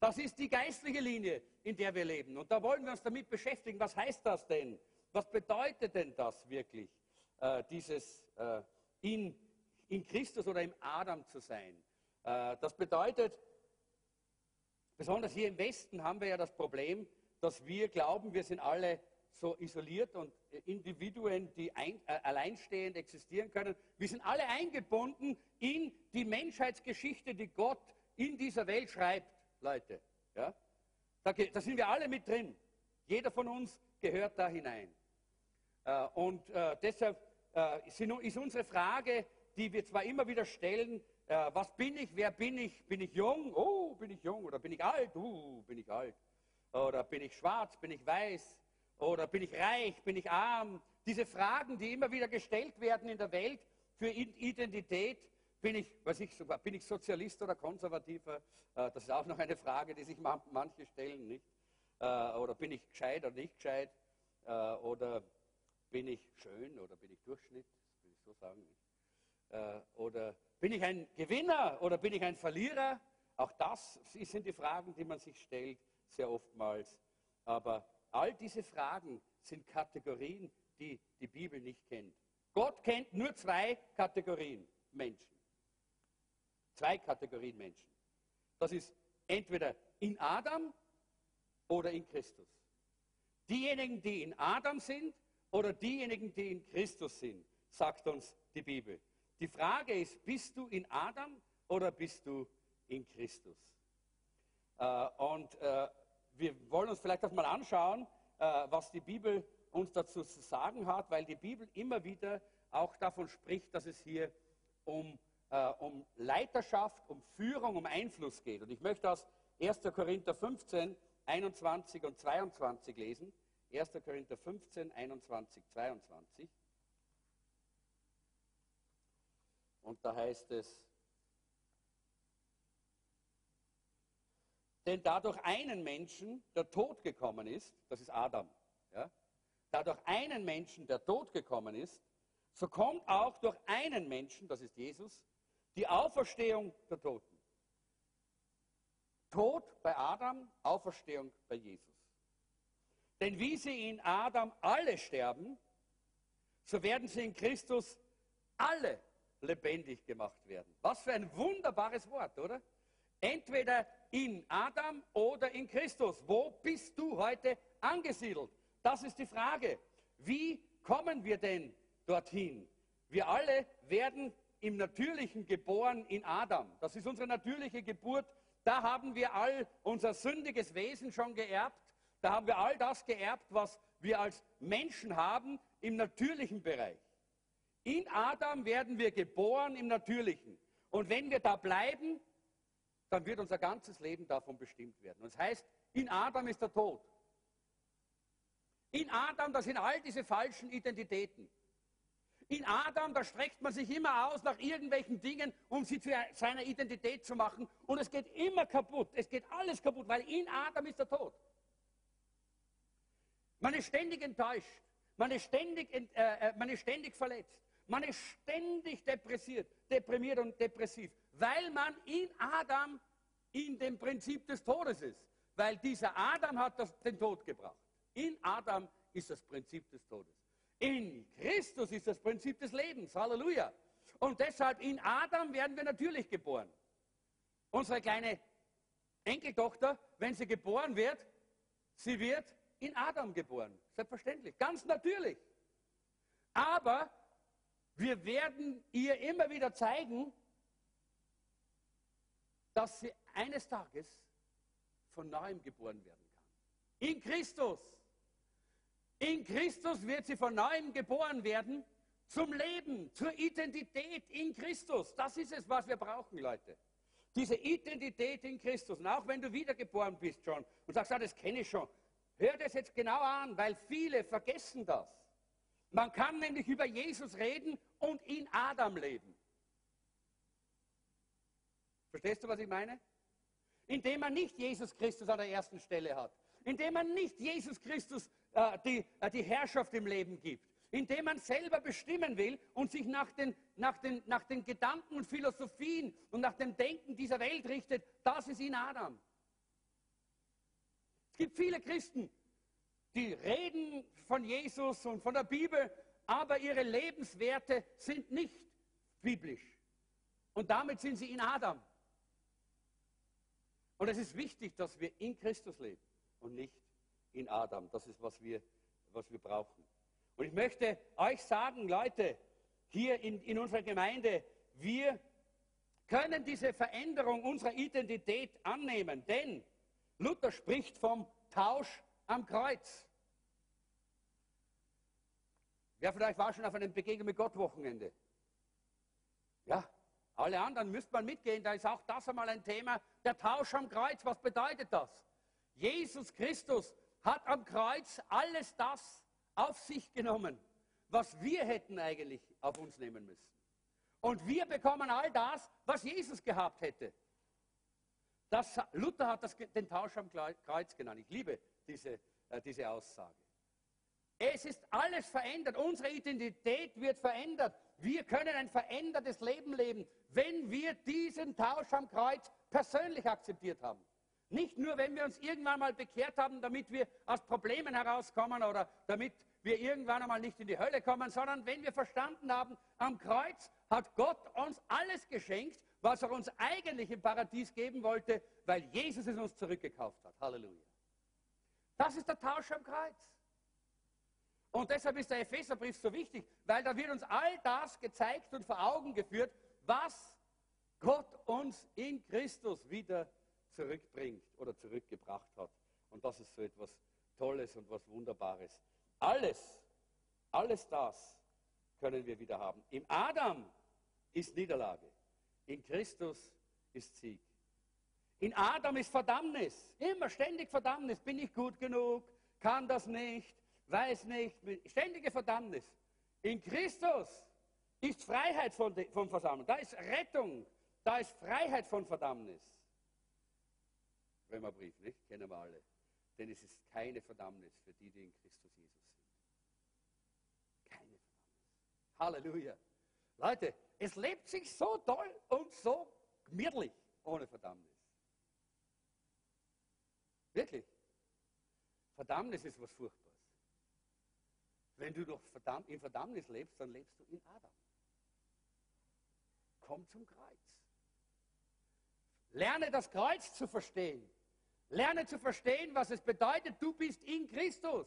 Das ist die geistliche Linie, in der wir leben. Und da wollen wir uns damit beschäftigen. Was heißt das denn? Was bedeutet denn das wirklich, äh, dieses äh, in, in Christus oder im Adam zu sein? Äh, das bedeutet, besonders hier im Westen haben wir ja das Problem, dass wir glauben, wir sind alle so isoliert und Individuen, die ein, äh, alleinstehend existieren können. Wir sind alle eingebunden in die Menschheitsgeschichte, die Gott in dieser Welt schreibt, Leute. Ja? Da, da sind wir alle mit drin. Jeder von uns gehört da hinein. Äh, und äh, deshalb äh, ist unsere Frage, die wir zwar immer wieder stellen, äh, was bin ich, wer bin ich, bin ich jung, oh, bin ich jung, oder bin ich alt, uh, bin ich alt, oder bin ich schwarz, bin ich weiß, oder bin ich reich, bin ich arm? Diese Fragen, die immer wieder gestellt werden in der Welt für Identität, bin ich, was ich bin ich Sozialist oder Konservativer? Äh, das ist auch noch eine Frage, die sich manche stellen, nicht? Äh, oder bin ich gescheit oder nicht gescheit? Äh, oder bin ich schön oder bin ich Durchschnitt? Das will ich so sagen. Oder bin ich ein Gewinner oder bin ich ein Verlierer? Auch das sind die Fragen, die man sich stellt, sehr oftmals. Aber All diese Fragen sind Kategorien, die die Bibel nicht kennt. Gott kennt nur zwei Kategorien Menschen. Zwei Kategorien Menschen. Das ist entweder in Adam oder in Christus. Diejenigen, die in Adam sind oder diejenigen, die in Christus sind, sagt uns die Bibel. Die Frage ist, bist du in Adam oder bist du in Christus? Äh, und äh, wir wollen uns vielleicht das mal anschauen, äh, was die Bibel uns dazu zu sagen hat, weil die Bibel immer wieder auch davon spricht, dass es hier um, äh, um Leiterschaft, um Führung, um Einfluss geht. Und ich möchte aus 1. Korinther 15, 21 und 22 lesen. 1. Korinther 15, 21, 22. Und da heißt es, Denn da durch einen Menschen der Tod gekommen ist, das ist Adam, ja, da durch einen Menschen der Tod gekommen ist, so kommt auch durch einen Menschen, das ist Jesus, die Auferstehung der Toten. Tod bei Adam, Auferstehung bei Jesus. Denn wie sie in Adam alle sterben, so werden sie in Christus alle lebendig gemacht werden. Was für ein wunderbares Wort, oder? Entweder in Adam oder in Christus. Wo bist du heute angesiedelt? Das ist die Frage. Wie kommen wir denn dorthin? Wir alle werden im Natürlichen geboren in Adam. Das ist unsere natürliche Geburt. Da haben wir all unser sündiges Wesen schon geerbt. Da haben wir all das geerbt, was wir als Menschen haben im natürlichen Bereich. In Adam werden wir geboren im Natürlichen. Und wenn wir da bleiben, dann wird unser ganzes Leben davon bestimmt werden. Und das heißt, in Adam ist der Tod. In Adam, da sind all diese falschen Identitäten. In Adam, da streckt man sich immer aus nach irgendwelchen Dingen, um sie zu seiner Identität zu machen. Und es geht immer kaputt. Es geht alles kaputt, weil in Adam ist der Tod. Man ist ständig enttäuscht. Man ist ständig, äh, äh, man ist ständig verletzt. Man ist ständig depressiert, deprimiert und depressiv, weil man in Adam in dem Prinzip des Todes ist. Weil dieser Adam hat das, den Tod gebracht. In Adam ist das Prinzip des Todes. In Christus ist das Prinzip des Lebens. Halleluja. Und deshalb in Adam werden wir natürlich geboren. Unsere kleine Enkeltochter, wenn sie geboren wird, sie wird in Adam geboren. Selbstverständlich, ganz natürlich. Aber wir werden ihr immer wieder zeigen, dass sie eines Tages von neuem geboren werden kann. In Christus. In Christus wird sie von neuem geboren werden zum Leben, zur Identität in Christus. Das ist es, was wir brauchen, Leute. Diese Identität in Christus. Und auch wenn du wiedergeboren bist schon und sagst, ah, das kenne ich schon, hör das jetzt genau an, weil viele vergessen das. Man kann nämlich über Jesus reden und in Adam leben. Verstehst du, was ich meine? indem man nicht Jesus Christus an der ersten Stelle hat, indem man nicht Jesus Christus die, äh, die Herrschaft im Leben gibt, indem man selber bestimmen will und sich nach den, nach, den, nach den Gedanken und Philosophien und nach dem Denken dieser Welt richtet, das ist in Adam. Es gibt viele Christen, die reden von Jesus und von der Bibel, aber ihre Lebenswerte sind nicht biblisch. Und damit sind sie in Adam. Und es ist wichtig, dass wir in Christus leben und nicht in Adam. Das ist, was wir, was wir brauchen. Und ich möchte euch sagen, Leute, hier in, in unserer Gemeinde, wir können diese Veränderung unserer Identität annehmen, denn Luther spricht vom Tausch am Kreuz. Wer von euch war schon auf einem Begegnung mit Gott Wochenende? Ja, alle anderen müsst man mitgehen, da ist auch das einmal ein Thema. Der Tausch am Kreuz, was bedeutet das? Jesus Christus hat am Kreuz alles das auf sich genommen, was wir hätten eigentlich auf uns nehmen müssen. Und wir bekommen all das, was Jesus gehabt hätte. Das, Luther hat das, den Tausch am Kreuz genannt. Ich liebe diese, äh, diese Aussage. Es ist alles verändert. Unsere Identität wird verändert. Wir können ein verändertes Leben leben, wenn wir diesen Tausch am Kreuz persönlich akzeptiert haben. Nicht nur, wenn wir uns irgendwann mal bekehrt haben, damit wir aus Problemen herauskommen oder damit wir irgendwann einmal nicht in die Hölle kommen, sondern wenn wir verstanden haben, am Kreuz hat Gott uns alles geschenkt, was er uns eigentlich im Paradies geben wollte, weil Jesus es uns zurückgekauft hat. Halleluja. Das ist der Tausch am Kreuz. Und deshalb ist der Epheserbrief so wichtig, weil da wird uns all das gezeigt und vor Augen geführt, was Gott uns in Christus wieder zurückbringt oder zurückgebracht hat. Und das ist so etwas Tolles und was Wunderbares. Alles, alles das können wir wieder haben. Im Adam ist Niederlage, in Christus ist Sieg. In Adam ist Verdammnis, immer ständig Verdammnis. Bin ich gut genug? Kann das nicht? weiß nicht, ständige Verdammnis. In Christus ist Freiheit von, von Versammlung, da ist Rettung, da ist Freiheit von Verdammnis. Römerbrief, nicht? Kennen wir alle. Denn es ist keine Verdammnis für die, die in Christus Jesus sind. Keine Verdammnis. Halleluja. Leute, es lebt sich so toll und so gemütlich ohne Verdammnis. Wirklich. Verdammnis ist was Furchtbares. Wenn du doch in Verdammnis lebst, dann lebst du in Adam. Komm zum Kreuz. Lerne das Kreuz zu verstehen. Lerne zu verstehen, was es bedeutet, du bist in Christus.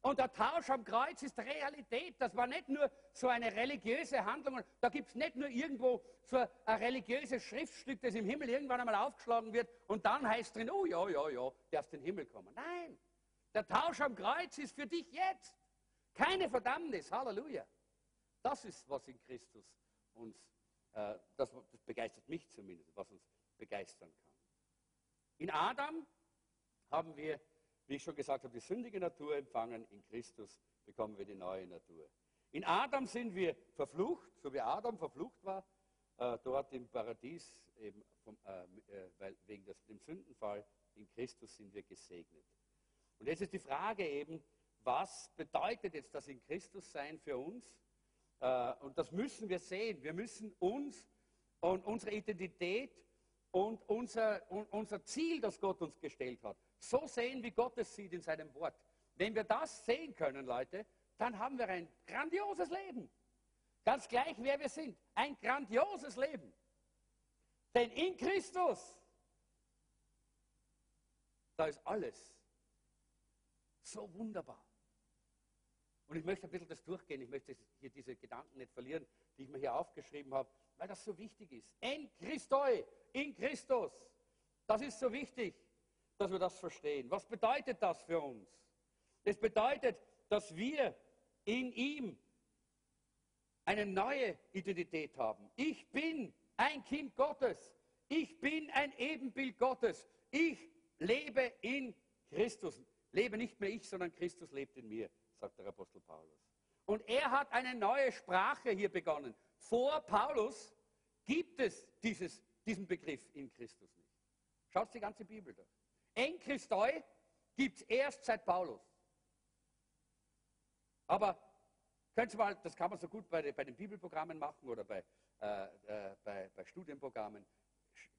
Und der Tausch am Kreuz ist Realität. Das war nicht nur so eine religiöse Handlung. Da gibt es nicht nur irgendwo so ein religiöses Schriftstück, das im Himmel irgendwann einmal aufgeschlagen wird und dann heißt drin, oh ja, ja, ja, darfst in den Himmel kommen. Nein, der Tausch am Kreuz ist für dich jetzt. Keine Verdammnis. Halleluja. Das ist, was in Christus uns, äh, das, das begeistert mich zumindest, was uns begeistern kann. In Adam haben wir, wie ich schon gesagt habe, die sündige Natur empfangen. In Christus bekommen wir die neue Natur. In Adam sind wir verflucht, so wie Adam verflucht war, äh, dort im Paradies, eben vom, äh, äh weil, wegen des, dem Sündenfall. In Christus sind wir gesegnet. Und jetzt ist die Frage eben, was bedeutet jetzt das in Christus sein für uns? Äh, und das müssen wir sehen. Wir müssen uns und unsere Identität und unser, unser Ziel, das Gott uns gestellt hat, so sehen, wie Gott es sieht in seinem Wort. Wenn wir das sehen können, Leute, dann haben wir ein grandioses Leben. Ganz gleich, wer wir sind. Ein grandioses Leben. Denn in Christus, da ist alles so wunderbar. Und ich möchte ein bisschen das durchgehen. Ich möchte hier diese Gedanken nicht verlieren, die ich mir hier aufgeschrieben habe, weil das so wichtig ist. En Christoi, in Christus. Das ist so wichtig, dass wir das verstehen. Was bedeutet das für uns? Es bedeutet, dass wir in ihm eine neue Identität haben. Ich bin ein Kind Gottes. Ich bin ein Ebenbild Gottes. Ich lebe in Christus. Lebe nicht mehr ich, sondern Christus lebt in mir, sagt der Apostel Paulus. Und er hat eine neue Sprache hier begonnen. Vor Paulus gibt es dieses, diesen Begriff in Christus nicht. Schaut die ganze Bibel durch. Enkristoi gibt es erst seit Paulus. Aber könnt ihr mal, das kann man so gut bei, bei den Bibelprogrammen machen oder bei, äh, äh, bei, bei Studienprogrammen.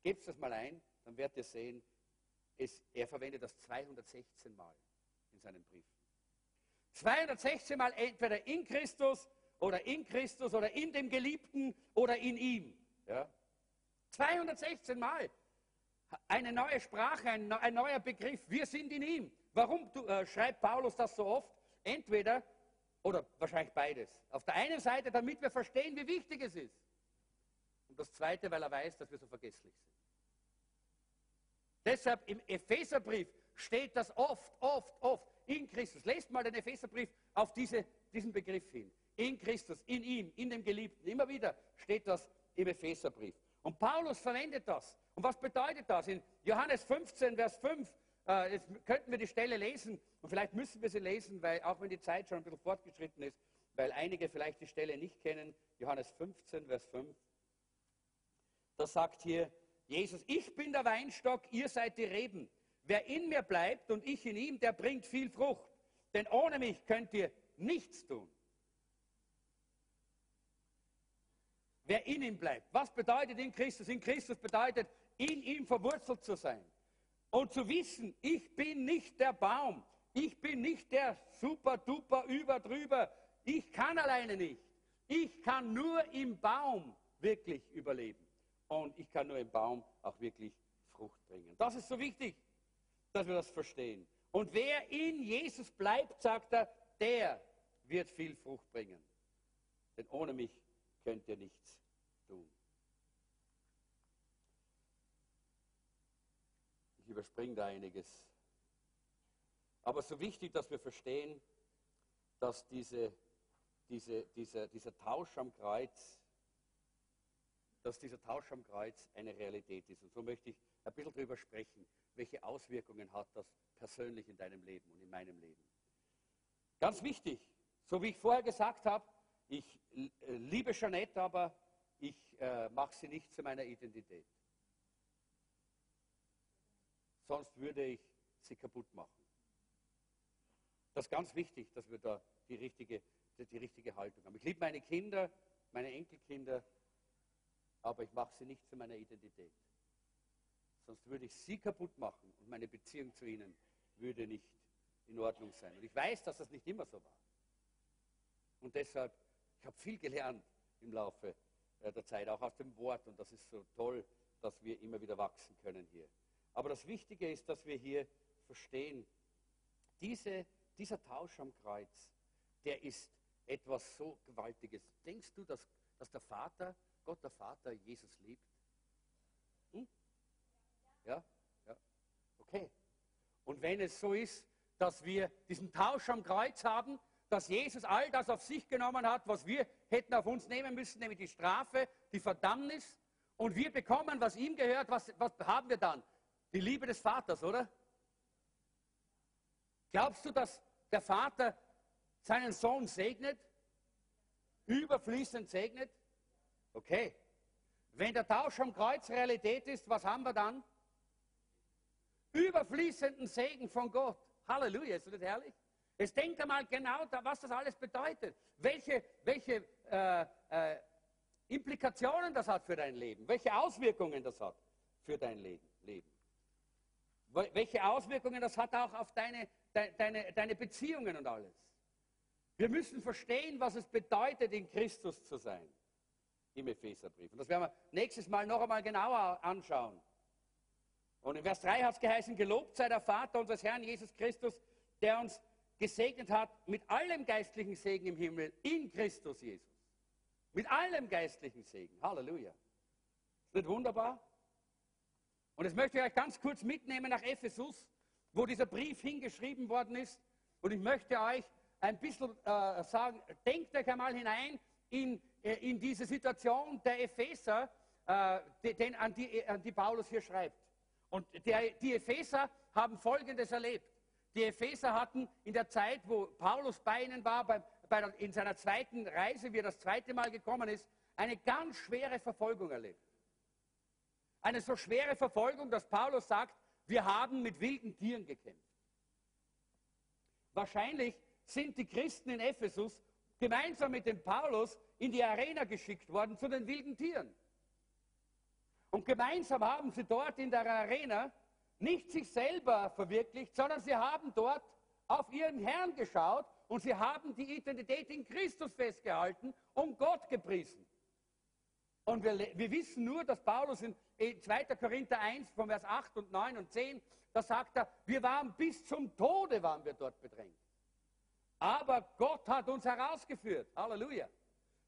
Gebt das mal ein, dann werdet ihr sehen, es, er verwendet das 216 Mal in seinen Briefen. 216 Mal entweder in Christus oder in Christus oder in dem Geliebten oder in ihm. Ja? 216 Mal. Eine neue Sprache, ein, ein neuer Begriff. Wir sind in ihm. Warum äh, schreibt Paulus das so oft? Entweder oder wahrscheinlich beides. Auf der einen Seite, damit wir verstehen, wie wichtig es ist. Und das zweite, weil er weiß, dass wir so vergesslich sind. Deshalb im Epheserbrief steht das oft, oft, oft in Christus. Lest mal den Epheserbrief auf diese, diesen Begriff hin. In Christus, in ihm, in dem Geliebten. Immer wieder steht das im Epheserbrief. Und Paulus verwendet das. Und was bedeutet das? In Johannes 15, Vers 5, äh, jetzt könnten wir die Stelle lesen und vielleicht müssen wir sie lesen, weil auch wenn die Zeit schon ein bisschen fortgeschritten ist, weil einige vielleicht die Stelle nicht kennen. Johannes 15, Vers 5. Da sagt hier Jesus, ich bin der Weinstock, ihr seid die Reben. Wer in mir bleibt und ich in ihm, der bringt viel Frucht. Denn ohne mich könnt ihr nichts tun. Wer in ihm bleibt. Was bedeutet in Christus? In Christus bedeutet, in ihm verwurzelt zu sein. Und zu wissen, ich bin nicht der Baum. Ich bin nicht der super duper über drüber. Ich kann alleine nicht. Ich kann nur im Baum wirklich überleben. Und ich kann nur im Baum auch wirklich Frucht bringen. Das ist so wichtig, dass wir das verstehen. Und wer in Jesus bleibt, sagt er, der wird viel Frucht bringen. Denn ohne mich könnt ihr nichts tun. Ich überspringe da einiges. Aber so wichtig, dass wir verstehen, dass diese, diese, dieser, dieser Tausch am Kreuz, dass dieser Tausch am Kreuz eine Realität ist. Und so möchte ich ein bisschen darüber sprechen, welche Auswirkungen hat das persönlich in deinem Leben und in meinem Leben. Ganz wichtig, so wie ich vorher gesagt habe, ich äh, liebe Jeanette, aber ich äh, mache sie nicht zu meiner Identität. Sonst würde ich sie kaputt machen. Das ist ganz wichtig, dass wir da die richtige, die, die richtige Haltung haben. Ich liebe meine Kinder, meine Enkelkinder, aber ich mache sie nicht zu meiner Identität. Sonst würde ich sie kaputt machen und meine Beziehung zu ihnen würde nicht in Ordnung sein. Und ich weiß, dass das nicht immer so war. Und deshalb, ich habe viel gelernt im Laufe äh, der Zeit, auch aus dem Wort. Und das ist so toll, dass wir immer wieder wachsen können hier. Aber das Wichtige ist, dass wir hier verstehen, diese, dieser Tausch am Kreuz, der ist etwas so Gewaltiges. Denkst du, dass, dass der Vater, Gott der Vater, Jesus liebt? Hm? Ja? Ja? Okay. Und wenn es so ist, dass wir diesen Tausch am Kreuz haben, dass Jesus all das auf sich genommen hat, was wir hätten auf uns nehmen müssen, nämlich die Strafe, die Verdammnis, und wir bekommen, was ihm gehört, was, was haben wir dann? Die Liebe des Vaters, oder? Glaubst du, dass der Vater seinen Sohn segnet? Überfließend segnet? Okay. Wenn der Tausch am Kreuz Realität ist, was haben wir dann? Überfließenden Segen von Gott. Halleluja, ist das herrlich? Jetzt denkt einmal genau, was das alles bedeutet. Welche, welche äh, äh, Implikationen das hat für dein Leben. Welche Auswirkungen das hat für dein Leben. Welche Auswirkungen das hat auch auf deine, deine, deine Beziehungen und alles. Wir müssen verstehen, was es bedeutet, in Christus zu sein. Im Epheserbrief. Und das werden wir nächstes Mal noch einmal genauer anschauen. Und in Vers 3 hat es geheißen, gelobt sei der Vater unseres Herrn Jesus Christus, der uns gesegnet hat mit allem geistlichen Segen im Himmel in Christus Jesus. Mit allem geistlichen Segen. Halleluja. Ist nicht wunderbar? Und das möchte ich euch ganz kurz mitnehmen nach Ephesus, wo dieser Brief hingeschrieben worden ist. Und ich möchte euch ein bisschen äh, sagen, denkt euch einmal hinein in, äh, in diese Situation der Epheser, äh, den, an, die, an die Paulus hier schreibt. Und der, die Epheser haben Folgendes erlebt. Die Epheser hatten in der Zeit, wo Paulus bei ihnen war, bei, bei der, in seiner zweiten Reise, wie er das zweite Mal gekommen ist, eine ganz schwere Verfolgung erlebt. Eine so schwere Verfolgung, dass Paulus sagt, wir haben mit wilden Tieren gekämpft. Wahrscheinlich sind die Christen in Ephesus gemeinsam mit dem Paulus in die Arena geschickt worden zu den wilden Tieren. Und gemeinsam haben sie dort in der Arena nicht sich selber verwirklicht, sondern sie haben dort auf ihren Herrn geschaut und sie haben die Identität in Christus festgehalten und Gott gepriesen. Und wir, wir wissen nur, dass Paulus in 2. Korinther 1 von Vers 8 und 9 und 10, da sagt er, wir waren bis zum Tode waren wir dort bedrängt. Aber Gott hat uns herausgeführt. Halleluja.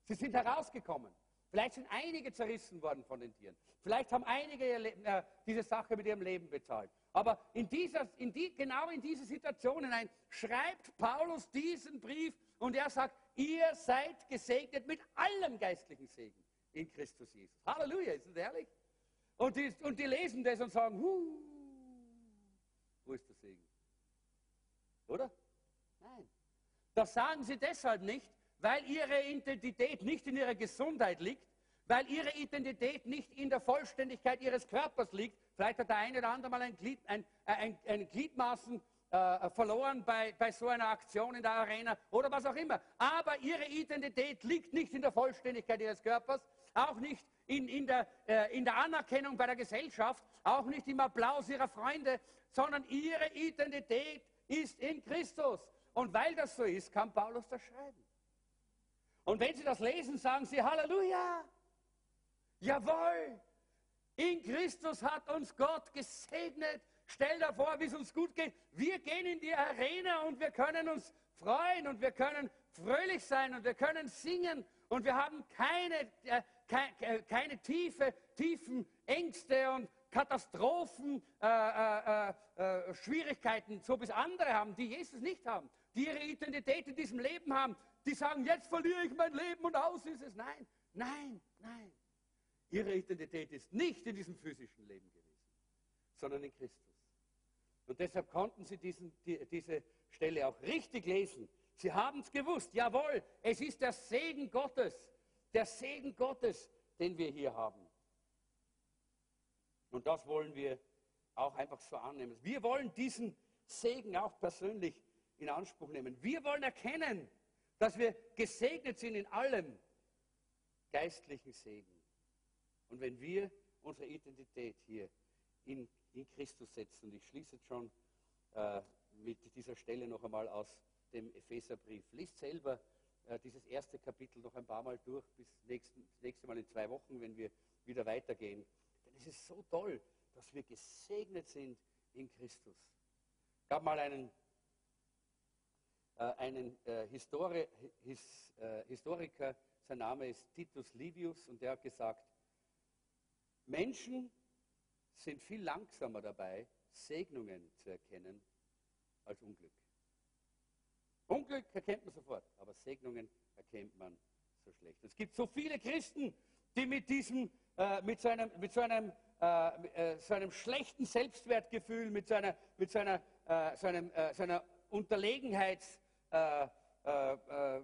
Sie sind herausgekommen. Vielleicht sind einige zerrissen worden von den Tieren. Vielleicht haben einige äh, diese Sache mit ihrem Leben bezahlt. Aber in dieser, in die, genau in diese Situation hinein schreibt Paulus diesen Brief und er sagt, ihr seid gesegnet mit allem geistlichen Segen in Christus Jesus. Halleluja, ist das ehrlich? Und die, und die lesen das und sagen, huh, wo ist der Segen? Oder? Nein. Das sagen sie deshalb nicht, weil ihre Identität nicht in ihrer Gesundheit liegt, weil ihre Identität nicht in der Vollständigkeit ihres Körpers liegt. Vielleicht hat der eine oder andere mal ein, Glied, ein, äh, ein, ein Gliedmaßen äh, verloren bei, bei so einer Aktion in der Arena oder was auch immer. Aber ihre Identität liegt nicht in der Vollständigkeit ihres Körpers, auch nicht in, in, der, äh, in der Anerkennung bei der Gesellschaft, auch nicht im Applaus ihrer Freunde, sondern ihre Identität ist in Christus. Und weil das so ist, kann Paulus das schreiben. Und wenn Sie das lesen, sagen Sie Halleluja. Jawohl. In Christus hat uns Gott gesegnet. Stell dir vor, wie es uns gut geht. Wir gehen in die Arena und wir können uns freuen und wir können fröhlich sein und wir können singen und wir haben keine, äh, keine, äh, keine tiefe, tiefen Ängste und Katastrophen, äh, äh, äh, Schwierigkeiten, so wie es andere haben, die Jesus nicht haben, die ihre Identität in diesem Leben haben, die sagen, jetzt verliere ich mein Leben und aus ist es. Nein, nein, nein. Ihre Identität ist nicht in diesem physischen Leben gewesen, sondern in Christus. Und deshalb konnten sie diesen, die, diese Stelle auch richtig lesen. Sie haben es gewusst, jawohl, es ist der Segen Gottes, der Segen Gottes, den wir hier haben. Und das wollen wir auch einfach so annehmen. Wir wollen diesen Segen auch persönlich in Anspruch nehmen. Wir wollen erkennen, dass wir gesegnet sind in allem geistlichen Segen. Und wenn wir unsere Identität hier in, in Christus setzen, und ich schließe schon äh, mit dieser Stelle noch einmal aus dem Epheserbrief, liest selber äh, dieses erste Kapitel noch ein paar Mal durch, bis nächsten, das nächste Mal in zwei Wochen, wenn wir wieder weitergehen. Denn es ist so toll, dass wir gesegnet sind in Christus. Es gab mal einen einen äh, Histori His, äh, Historiker, sein Name ist Titus Livius, und der hat gesagt, Menschen sind viel langsamer dabei, Segnungen zu erkennen, als Unglück. Unglück erkennt man sofort, aber Segnungen erkennt man so schlecht. Es gibt so viele Christen, die mit diesem, äh, mit so einem, mit so äh, äh, so schlechten Selbstwertgefühl, mit so einer, mit so einer, so einem, so einer Unterlegenheits, äh, äh, äh,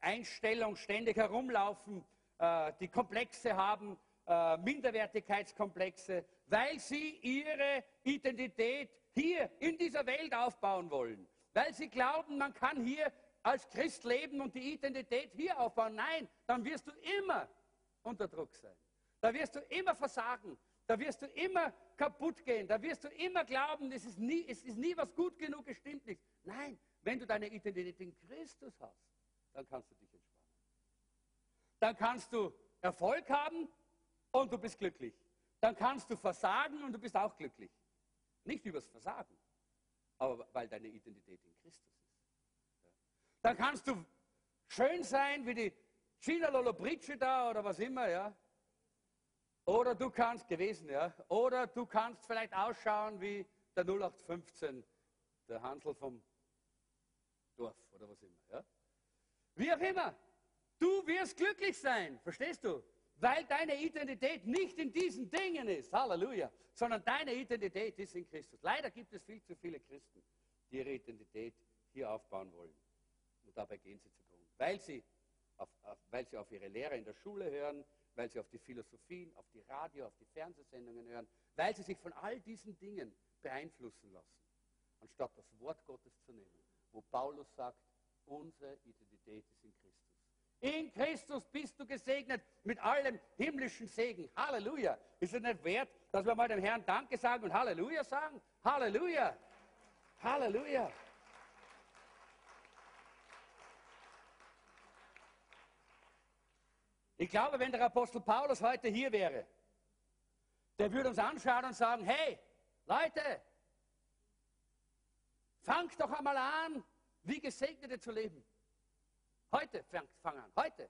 Einstellung ständig herumlaufen, äh, die Komplexe haben, äh, Minderwertigkeitskomplexe, weil sie ihre Identität hier in dieser Welt aufbauen wollen. Weil sie glauben, man kann hier als Christ leben und die Identität hier aufbauen. Nein, dann wirst du immer unter Druck sein. Da wirst du immer versagen. Da wirst du immer kaputt gehen. Da wirst du immer glauben, es ist nie, es ist nie was gut genug, es stimmt nicht. Nein, wenn du deine Identität in Christus hast, dann kannst du dich entspannen. Dann kannst du Erfolg haben und du bist glücklich. Dann kannst du versagen und du bist auch glücklich. Nicht übers Versagen, aber weil deine Identität in Christus ist. Dann kannst du schön sein wie die Gina Lollobrigida oder was immer, ja. Oder du kannst gewesen, ja. Oder du kannst vielleicht ausschauen wie der 0815, der Hansel vom Dorf oder was immer. Ja? Wie auch immer, du wirst glücklich sein, verstehst du? Weil deine Identität nicht in diesen Dingen ist, Halleluja, sondern deine Identität ist in Christus. Leider gibt es viel zu viele Christen, die ihre Identität hier aufbauen wollen. Und dabei gehen sie zugrunde, weil sie auf, auf, weil sie auf ihre Lehre in der Schule hören, weil sie auf die Philosophien, auf die Radio, auf die Fernsehsendungen hören, weil sie sich von all diesen Dingen beeinflussen lassen, anstatt das Wort Gottes zu nehmen, wo Paulus sagt, unsere Identität ist in Christus. In Christus bist du gesegnet mit allem himmlischen Segen. Halleluja. Ist es nicht wert, dass wir mal dem Herrn Danke sagen und Halleluja sagen? Halleluja. Halleluja. Ich glaube, wenn der Apostel Paulus heute hier wäre, der würde uns anschauen und sagen, hey, Leute, fangt doch einmal an, wie Gesegnete zu leben. Heute, fang, fang an, heute,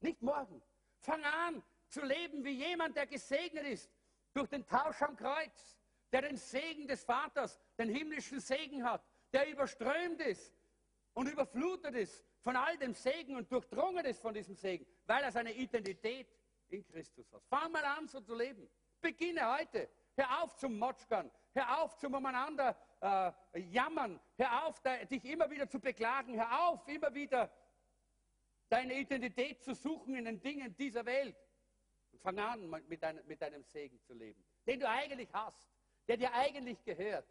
nicht morgen. Fang an zu leben wie jemand, der gesegnet ist durch den Tausch am Kreuz, der den Segen des Vaters, den himmlischen Segen hat, der überströmt ist und überflutet ist von all dem Segen und durchdrungen ist von diesem Segen, weil er seine Identität in Christus hat. Fang mal an, so zu leben. Beginne heute. Hör auf zum Motschkern. Hör auf zum umeinander äh, jammern. Hör auf, da, dich immer wieder zu beklagen. Hör auf, immer wieder deine Identität zu suchen in den Dingen dieser Welt. Und fang an, mit, dein, mit deinem Segen zu leben, den du eigentlich hast, der dir eigentlich gehört,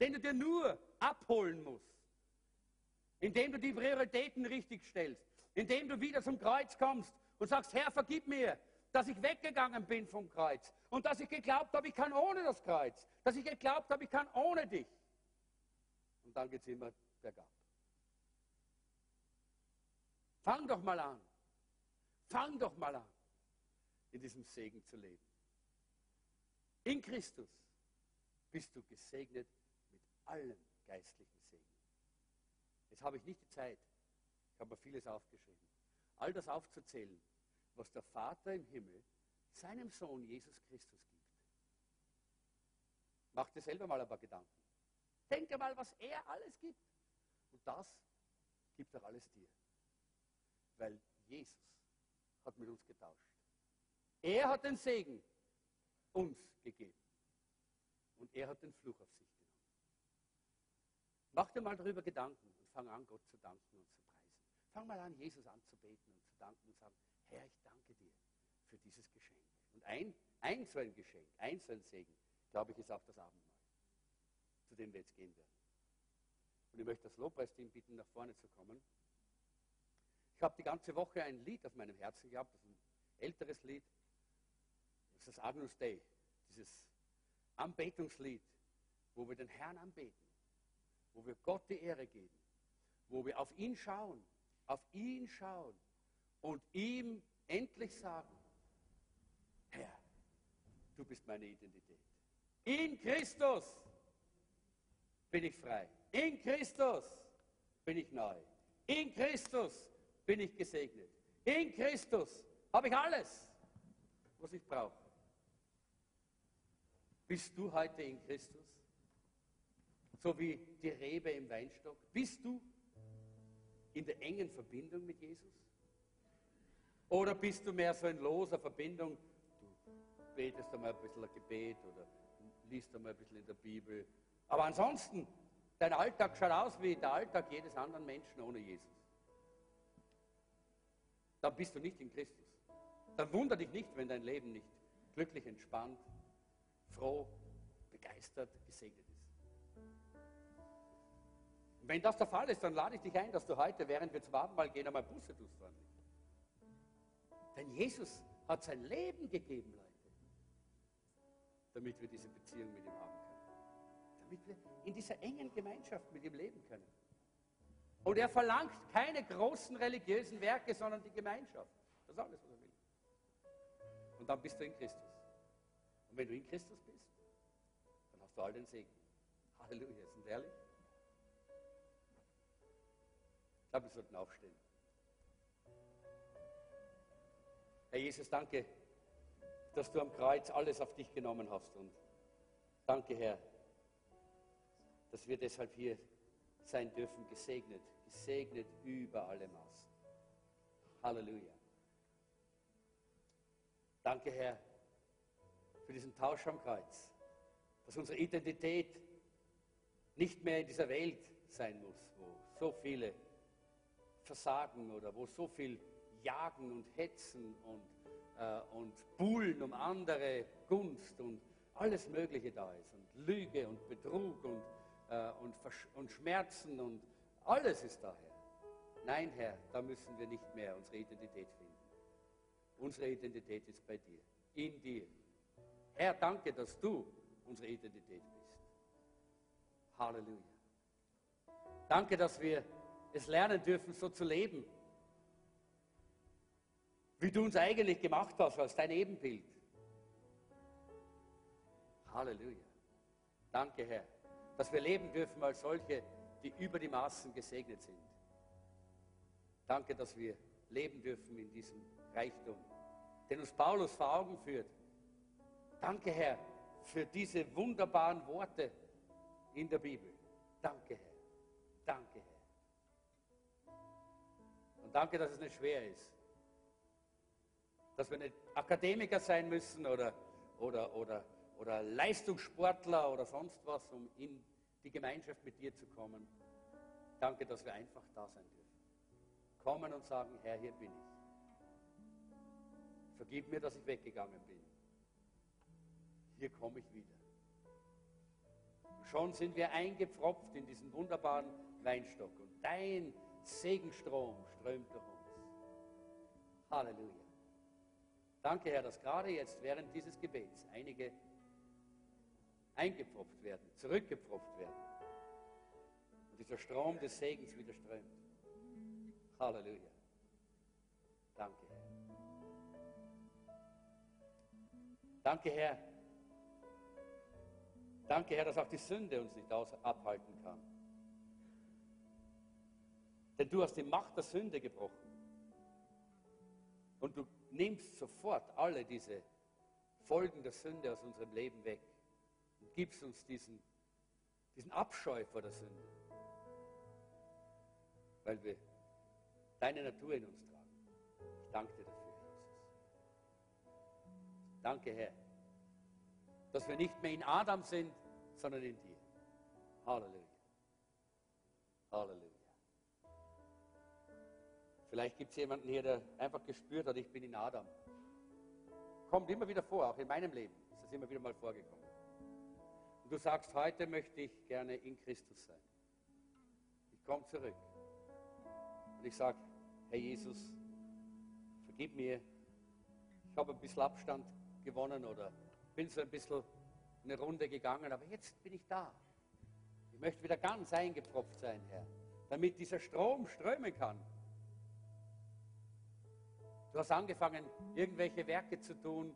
den du dir nur abholen musst, indem du die Prioritäten richtig stellst, indem du wieder zum Kreuz kommst und sagst, Herr, vergib mir, dass ich weggegangen bin vom Kreuz und dass ich geglaubt habe, ich kann ohne das Kreuz, dass ich geglaubt habe, ich kann ohne dich. Und dann geht es immer bergab. Fang doch mal an. Fang doch mal an, in diesem Segen zu leben. In Christus bist du gesegnet mit allen geistlichen Segen. Jetzt habe ich nicht die Zeit. Ich habe mir vieles aufgeschrieben. All das aufzuzählen, was der Vater im Himmel seinem Sohn Jesus Christus gibt. Mach dir selber mal ein paar Gedanken. Denke mal, was er alles gibt. Und das gibt er alles dir. Weil Jesus hat mit uns getauscht. Er hat den Segen uns gegeben. Und er hat den Fluch auf sich genommen. Mach dir mal darüber Gedanken und fang an, Gott zu danken und zu preisen. Fang mal an, Jesus anzubeten und zu danken und sagen, Herr, ich danke dir für dieses Geschenk. Und ein, ein so ein Geschenk, ein so ein Segen, glaube ich, ist auch das Abendmahl, zu dem wir jetzt gehen werden. Und ich möchte das Lobpreisteam bitten, nach vorne zu kommen. Ich habe die ganze Woche ein Lied auf meinem Herzen gehabt, das ist ein älteres Lied. Das ist das Agnus Dei, dieses Anbetungslied, wo wir den Herrn anbeten, wo wir Gott die Ehre geben, wo wir auf ihn schauen, auf ihn schauen und ihm endlich sagen, Herr, du bist meine Identität. In Christus bin ich frei. In Christus bin ich neu. In Christus bin ich gesegnet. In Christus habe ich alles, was ich brauche. Bist du heute in Christus? So wie die Rebe im Weinstock? Bist du in der engen Verbindung mit Jesus? Oder bist du mehr so in loser Verbindung? Du betest einmal ein bisschen ein Gebet oder liest einmal ein bisschen in der Bibel. Aber ansonsten, dein Alltag schaut aus wie der Alltag jedes anderen Menschen ohne Jesus dann bist du nicht in Christus. Dann wundere dich nicht, wenn dein Leben nicht glücklich, entspannt, froh, begeistert, gesegnet ist. Und wenn das der Fall ist, dann lade ich dich ein, dass du heute, während wir zum Abendmahl gehen, einmal Buße tust. Denn Jesus hat sein Leben gegeben, Leute, damit wir diese Beziehung mit ihm haben. Damit wir in dieser engen Gemeinschaft mit ihm leben können. Und er verlangt keine großen religiösen Werke, sondern die Gemeinschaft. Das ist alles, was er will. Und dann bist du in Christus. Und wenn du in Christus bist, dann hast du all den Segen. Halleluja, sind ehrlich? Ich glaube, wir sollten aufstehen. Herr Jesus, danke, dass du am Kreuz alles auf dich genommen hast. Und danke, Herr, dass wir deshalb hier sein dürfen, gesegnet gesegnet über alle Maßen. Halleluja. Danke, Herr, für diesen Tausch am Kreuz, dass unsere Identität nicht mehr in dieser Welt sein muss, wo so viele versagen oder wo so viel jagen und hetzen und äh, und buhlen um andere Gunst und alles Mögliche da ist. Und Lüge und Betrug und, äh, und, und Schmerzen und alles ist daher. Nein, Herr, da müssen wir nicht mehr unsere Identität finden. Unsere Identität ist bei dir, in dir. Herr, danke, dass du unsere Identität bist. Halleluja. Danke, dass wir es lernen dürfen, so zu leben, wie du uns eigentlich gemacht hast, als dein Ebenbild. Halleluja. Danke, Herr, dass wir leben dürfen als solche, die über die Maßen gesegnet sind. Danke, dass wir leben dürfen in diesem Reichtum, den uns Paulus vor Augen führt. Danke, Herr, für diese wunderbaren Worte in der Bibel. Danke, Herr. Danke, Herr. Und danke, dass es nicht schwer ist. Dass wir nicht Akademiker sein müssen oder, oder, oder, oder Leistungssportler oder sonst was, um in die Gemeinschaft mit dir zu kommen. Danke, dass wir einfach da sein dürfen. Kommen und sagen, Herr, hier bin ich. Vergib mir, dass ich weggegangen bin. Hier komme ich wieder. Schon sind wir eingepfropft in diesen wunderbaren Weinstock und dein Segenstrom strömt durch uns. Halleluja. Danke, Herr, dass gerade jetzt während dieses Gebets einige eingepfropft werden, zurückgepfropft werden und dieser Strom des Segens wieder strömt. Halleluja. Danke, Herr. Danke, Herr. Danke, Herr, dass auch die Sünde uns nicht abhalten kann. Denn du hast die Macht der Sünde gebrochen. Und du nimmst sofort alle diese Folgen der Sünde aus unserem Leben weg und gibst uns diesen, diesen Abscheu vor der Sünde. Weil wir deine Natur in uns tragen. Ich danke dir dafür, Jesus. Danke, Herr, dass wir nicht mehr in Adam sind, sondern in dir. Halleluja. Halleluja. Vielleicht gibt es jemanden hier, der einfach gespürt hat, ich bin in Adam. Kommt immer wieder vor, auch in meinem Leben ist das immer wieder mal vorgekommen. Du sagst, heute möchte ich gerne in Christus sein. Ich komme zurück. Und ich sage, Herr Jesus, vergib mir. Ich habe ein bisschen Abstand gewonnen oder bin so ein bisschen eine Runde gegangen, aber jetzt bin ich da. Ich möchte wieder ganz eingepropft sein, Herr, damit dieser Strom strömen kann Du hast angefangen, irgendwelche Werke zu tun,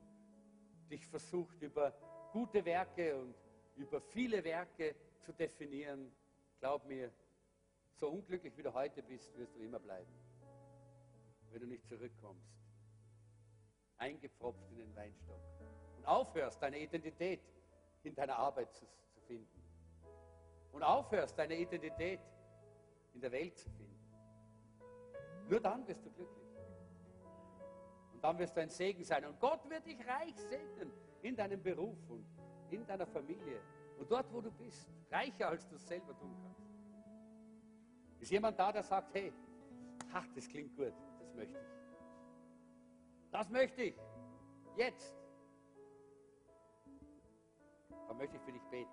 dich versucht über gute Werke und über viele Werke zu definieren. Glaub mir, so unglücklich wie du heute bist, wirst du immer bleiben, wenn du nicht zurückkommst. Eingepfropft in den Weinstock. Und aufhörst, deine Identität in deiner Arbeit zu, zu finden. Und aufhörst, deine Identität in der Welt zu finden. Nur dann wirst du glücklich. Und dann wirst du ein Segen sein. Und Gott wird dich reich segnen in deinem Beruf und in deiner Familie und dort, wo du bist. Reicher, als du es selber tun kannst. Ist jemand da, der sagt, hey, ach, das klingt gut, das möchte ich. Das möchte ich. Jetzt. Dann möchte ich für dich beten.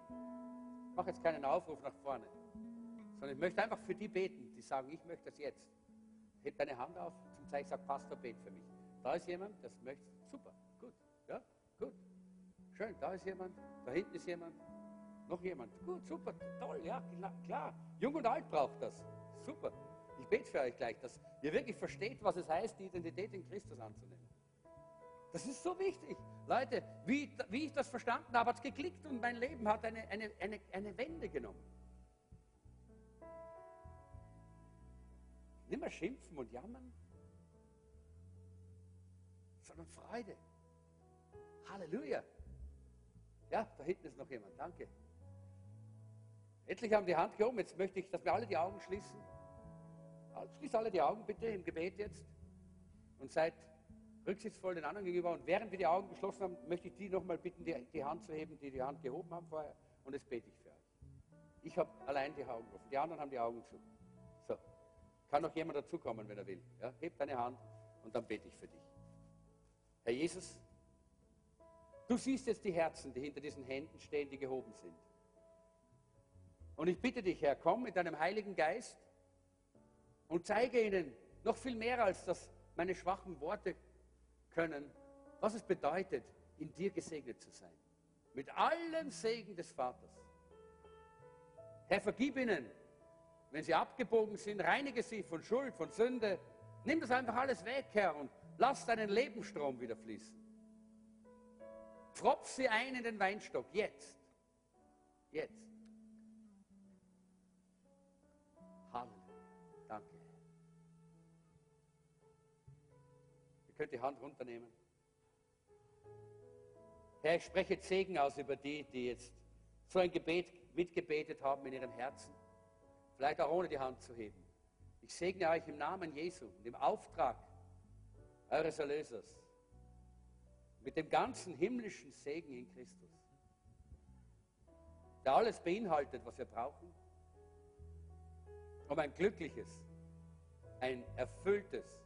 Ich mache jetzt keinen Aufruf nach vorne, sondern ich möchte einfach für die beten, die sagen, ich möchte das jetzt. Heb deine Hand auf zum Zeichen, sag, Pastor, bet für mich. Da ist jemand, das möchte. Super, gut, ja, gut. Schön, da ist jemand, da hinten ist jemand, noch jemand. Gut, super, toll, ja, klar. Jung und alt braucht das. Super. Ich bete für euch gleich, dass ihr wirklich versteht, was es heißt, die Identität in Christus anzunehmen. Das ist so wichtig. Leute, wie, wie ich das verstanden habe, hat es geklickt und mein Leben hat eine, eine, eine, eine Wende genommen. Nicht mehr schimpfen und jammern, sondern Freude. Halleluja. Ja, da hinten ist noch jemand. Danke. Etliche haben die Hand gehoben. Jetzt möchte ich, dass wir alle die Augen schließen. Schließt alle die Augen bitte im Gebet jetzt und seid rücksichtsvoll den anderen gegenüber. Und während wir die Augen geschlossen haben, möchte ich die nochmal bitten, die, die Hand zu heben, die die Hand gehoben haben vorher. Und jetzt bete ich für euch. Ich habe allein die Augen offen. Die anderen haben die Augen zu. So. Kann noch jemand dazukommen, wenn er will. Ja? Heb deine Hand und dann bete ich für dich. Herr Jesus, du siehst jetzt die Herzen, die hinter diesen Händen stehen, die gehoben sind. Und ich bitte dich, Herr, komm mit deinem Heiligen Geist und zeige ihnen noch viel mehr, als das meine schwachen Worte können, was es bedeutet, in dir gesegnet zu sein. Mit allen Segen des Vaters. Herr, vergib ihnen, wenn sie abgebogen sind, reinige sie von Schuld, von Sünde. Nimm das einfach alles weg, Herr, und lass deinen Lebensstrom wieder fließen. Tropf sie ein in den Weinstock, jetzt. Jetzt. Halleluja. Danke. Ihr könnt die Hand runternehmen. Herr, ich spreche Segen aus über die, die jetzt so ein Gebet mitgebetet haben in ihrem Herzen. Vielleicht auch ohne die Hand zu heben. Ich segne euch im Namen Jesu und im Auftrag eures Erlösers. Mit dem ganzen himmlischen Segen in Christus. Der alles beinhaltet, was wir brauchen, um ein glückliches, ein erfülltes,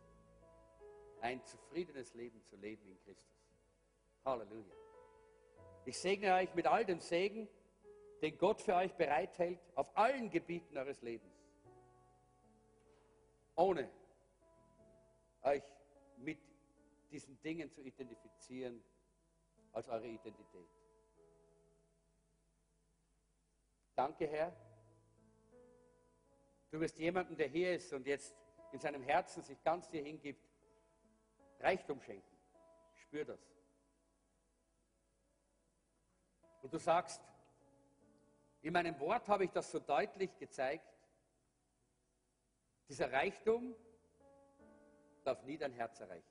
ein zufriedenes Leben zu leben in Christus. Halleluja. Ich segne euch mit all dem Segen, den Gott für euch bereithält auf allen Gebieten eures Lebens. Ohne euch mit diesen Dingen zu identifizieren als eure Identität. Danke, Herr. Du wirst jemanden, der hier ist und jetzt in seinem Herzen sich ganz dir hingibt, Reichtum schenken. Spür das. Und du sagst, in meinem Wort habe ich das so deutlich gezeigt, dieser Reichtum darf nie dein Herz erreichen.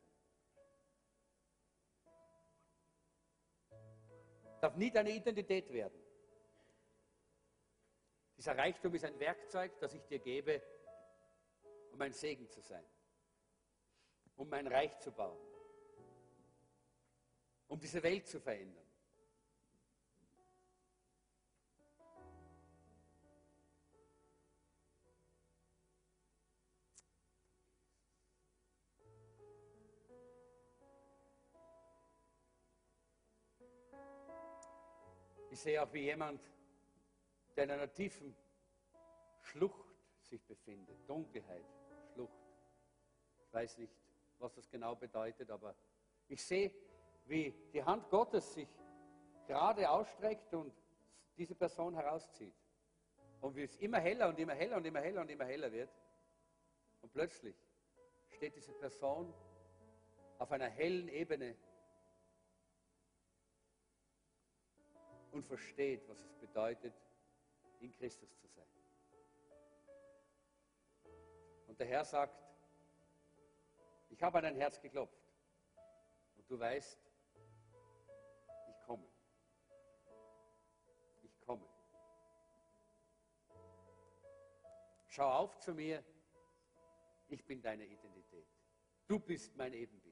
Darf nie deine Identität werden. Dieser Reichtum ist ein Werkzeug, das ich dir gebe, um ein Segen zu sein, um mein Reich zu bauen, um diese Welt zu verändern. Ich sehe auch, wie jemand, der in einer tiefen Schlucht sich befindet, Dunkelheit, Schlucht. Ich weiß nicht, was das genau bedeutet, aber ich sehe, wie die Hand Gottes sich gerade ausstreckt und diese Person herauszieht. Und wie es immer heller und immer heller und immer heller und immer heller wird. Und plötzlich steht diese Person auf einer hellen Ebene und versteht, was es bedeutet, in Christus zu sein. Und der Herr sagt, ich habe an dein Herz geklopft und du weißt, ich komme. Ich komme. Schau auf zu mir, ich bin deine Identität. Du bist mein Ebenbild.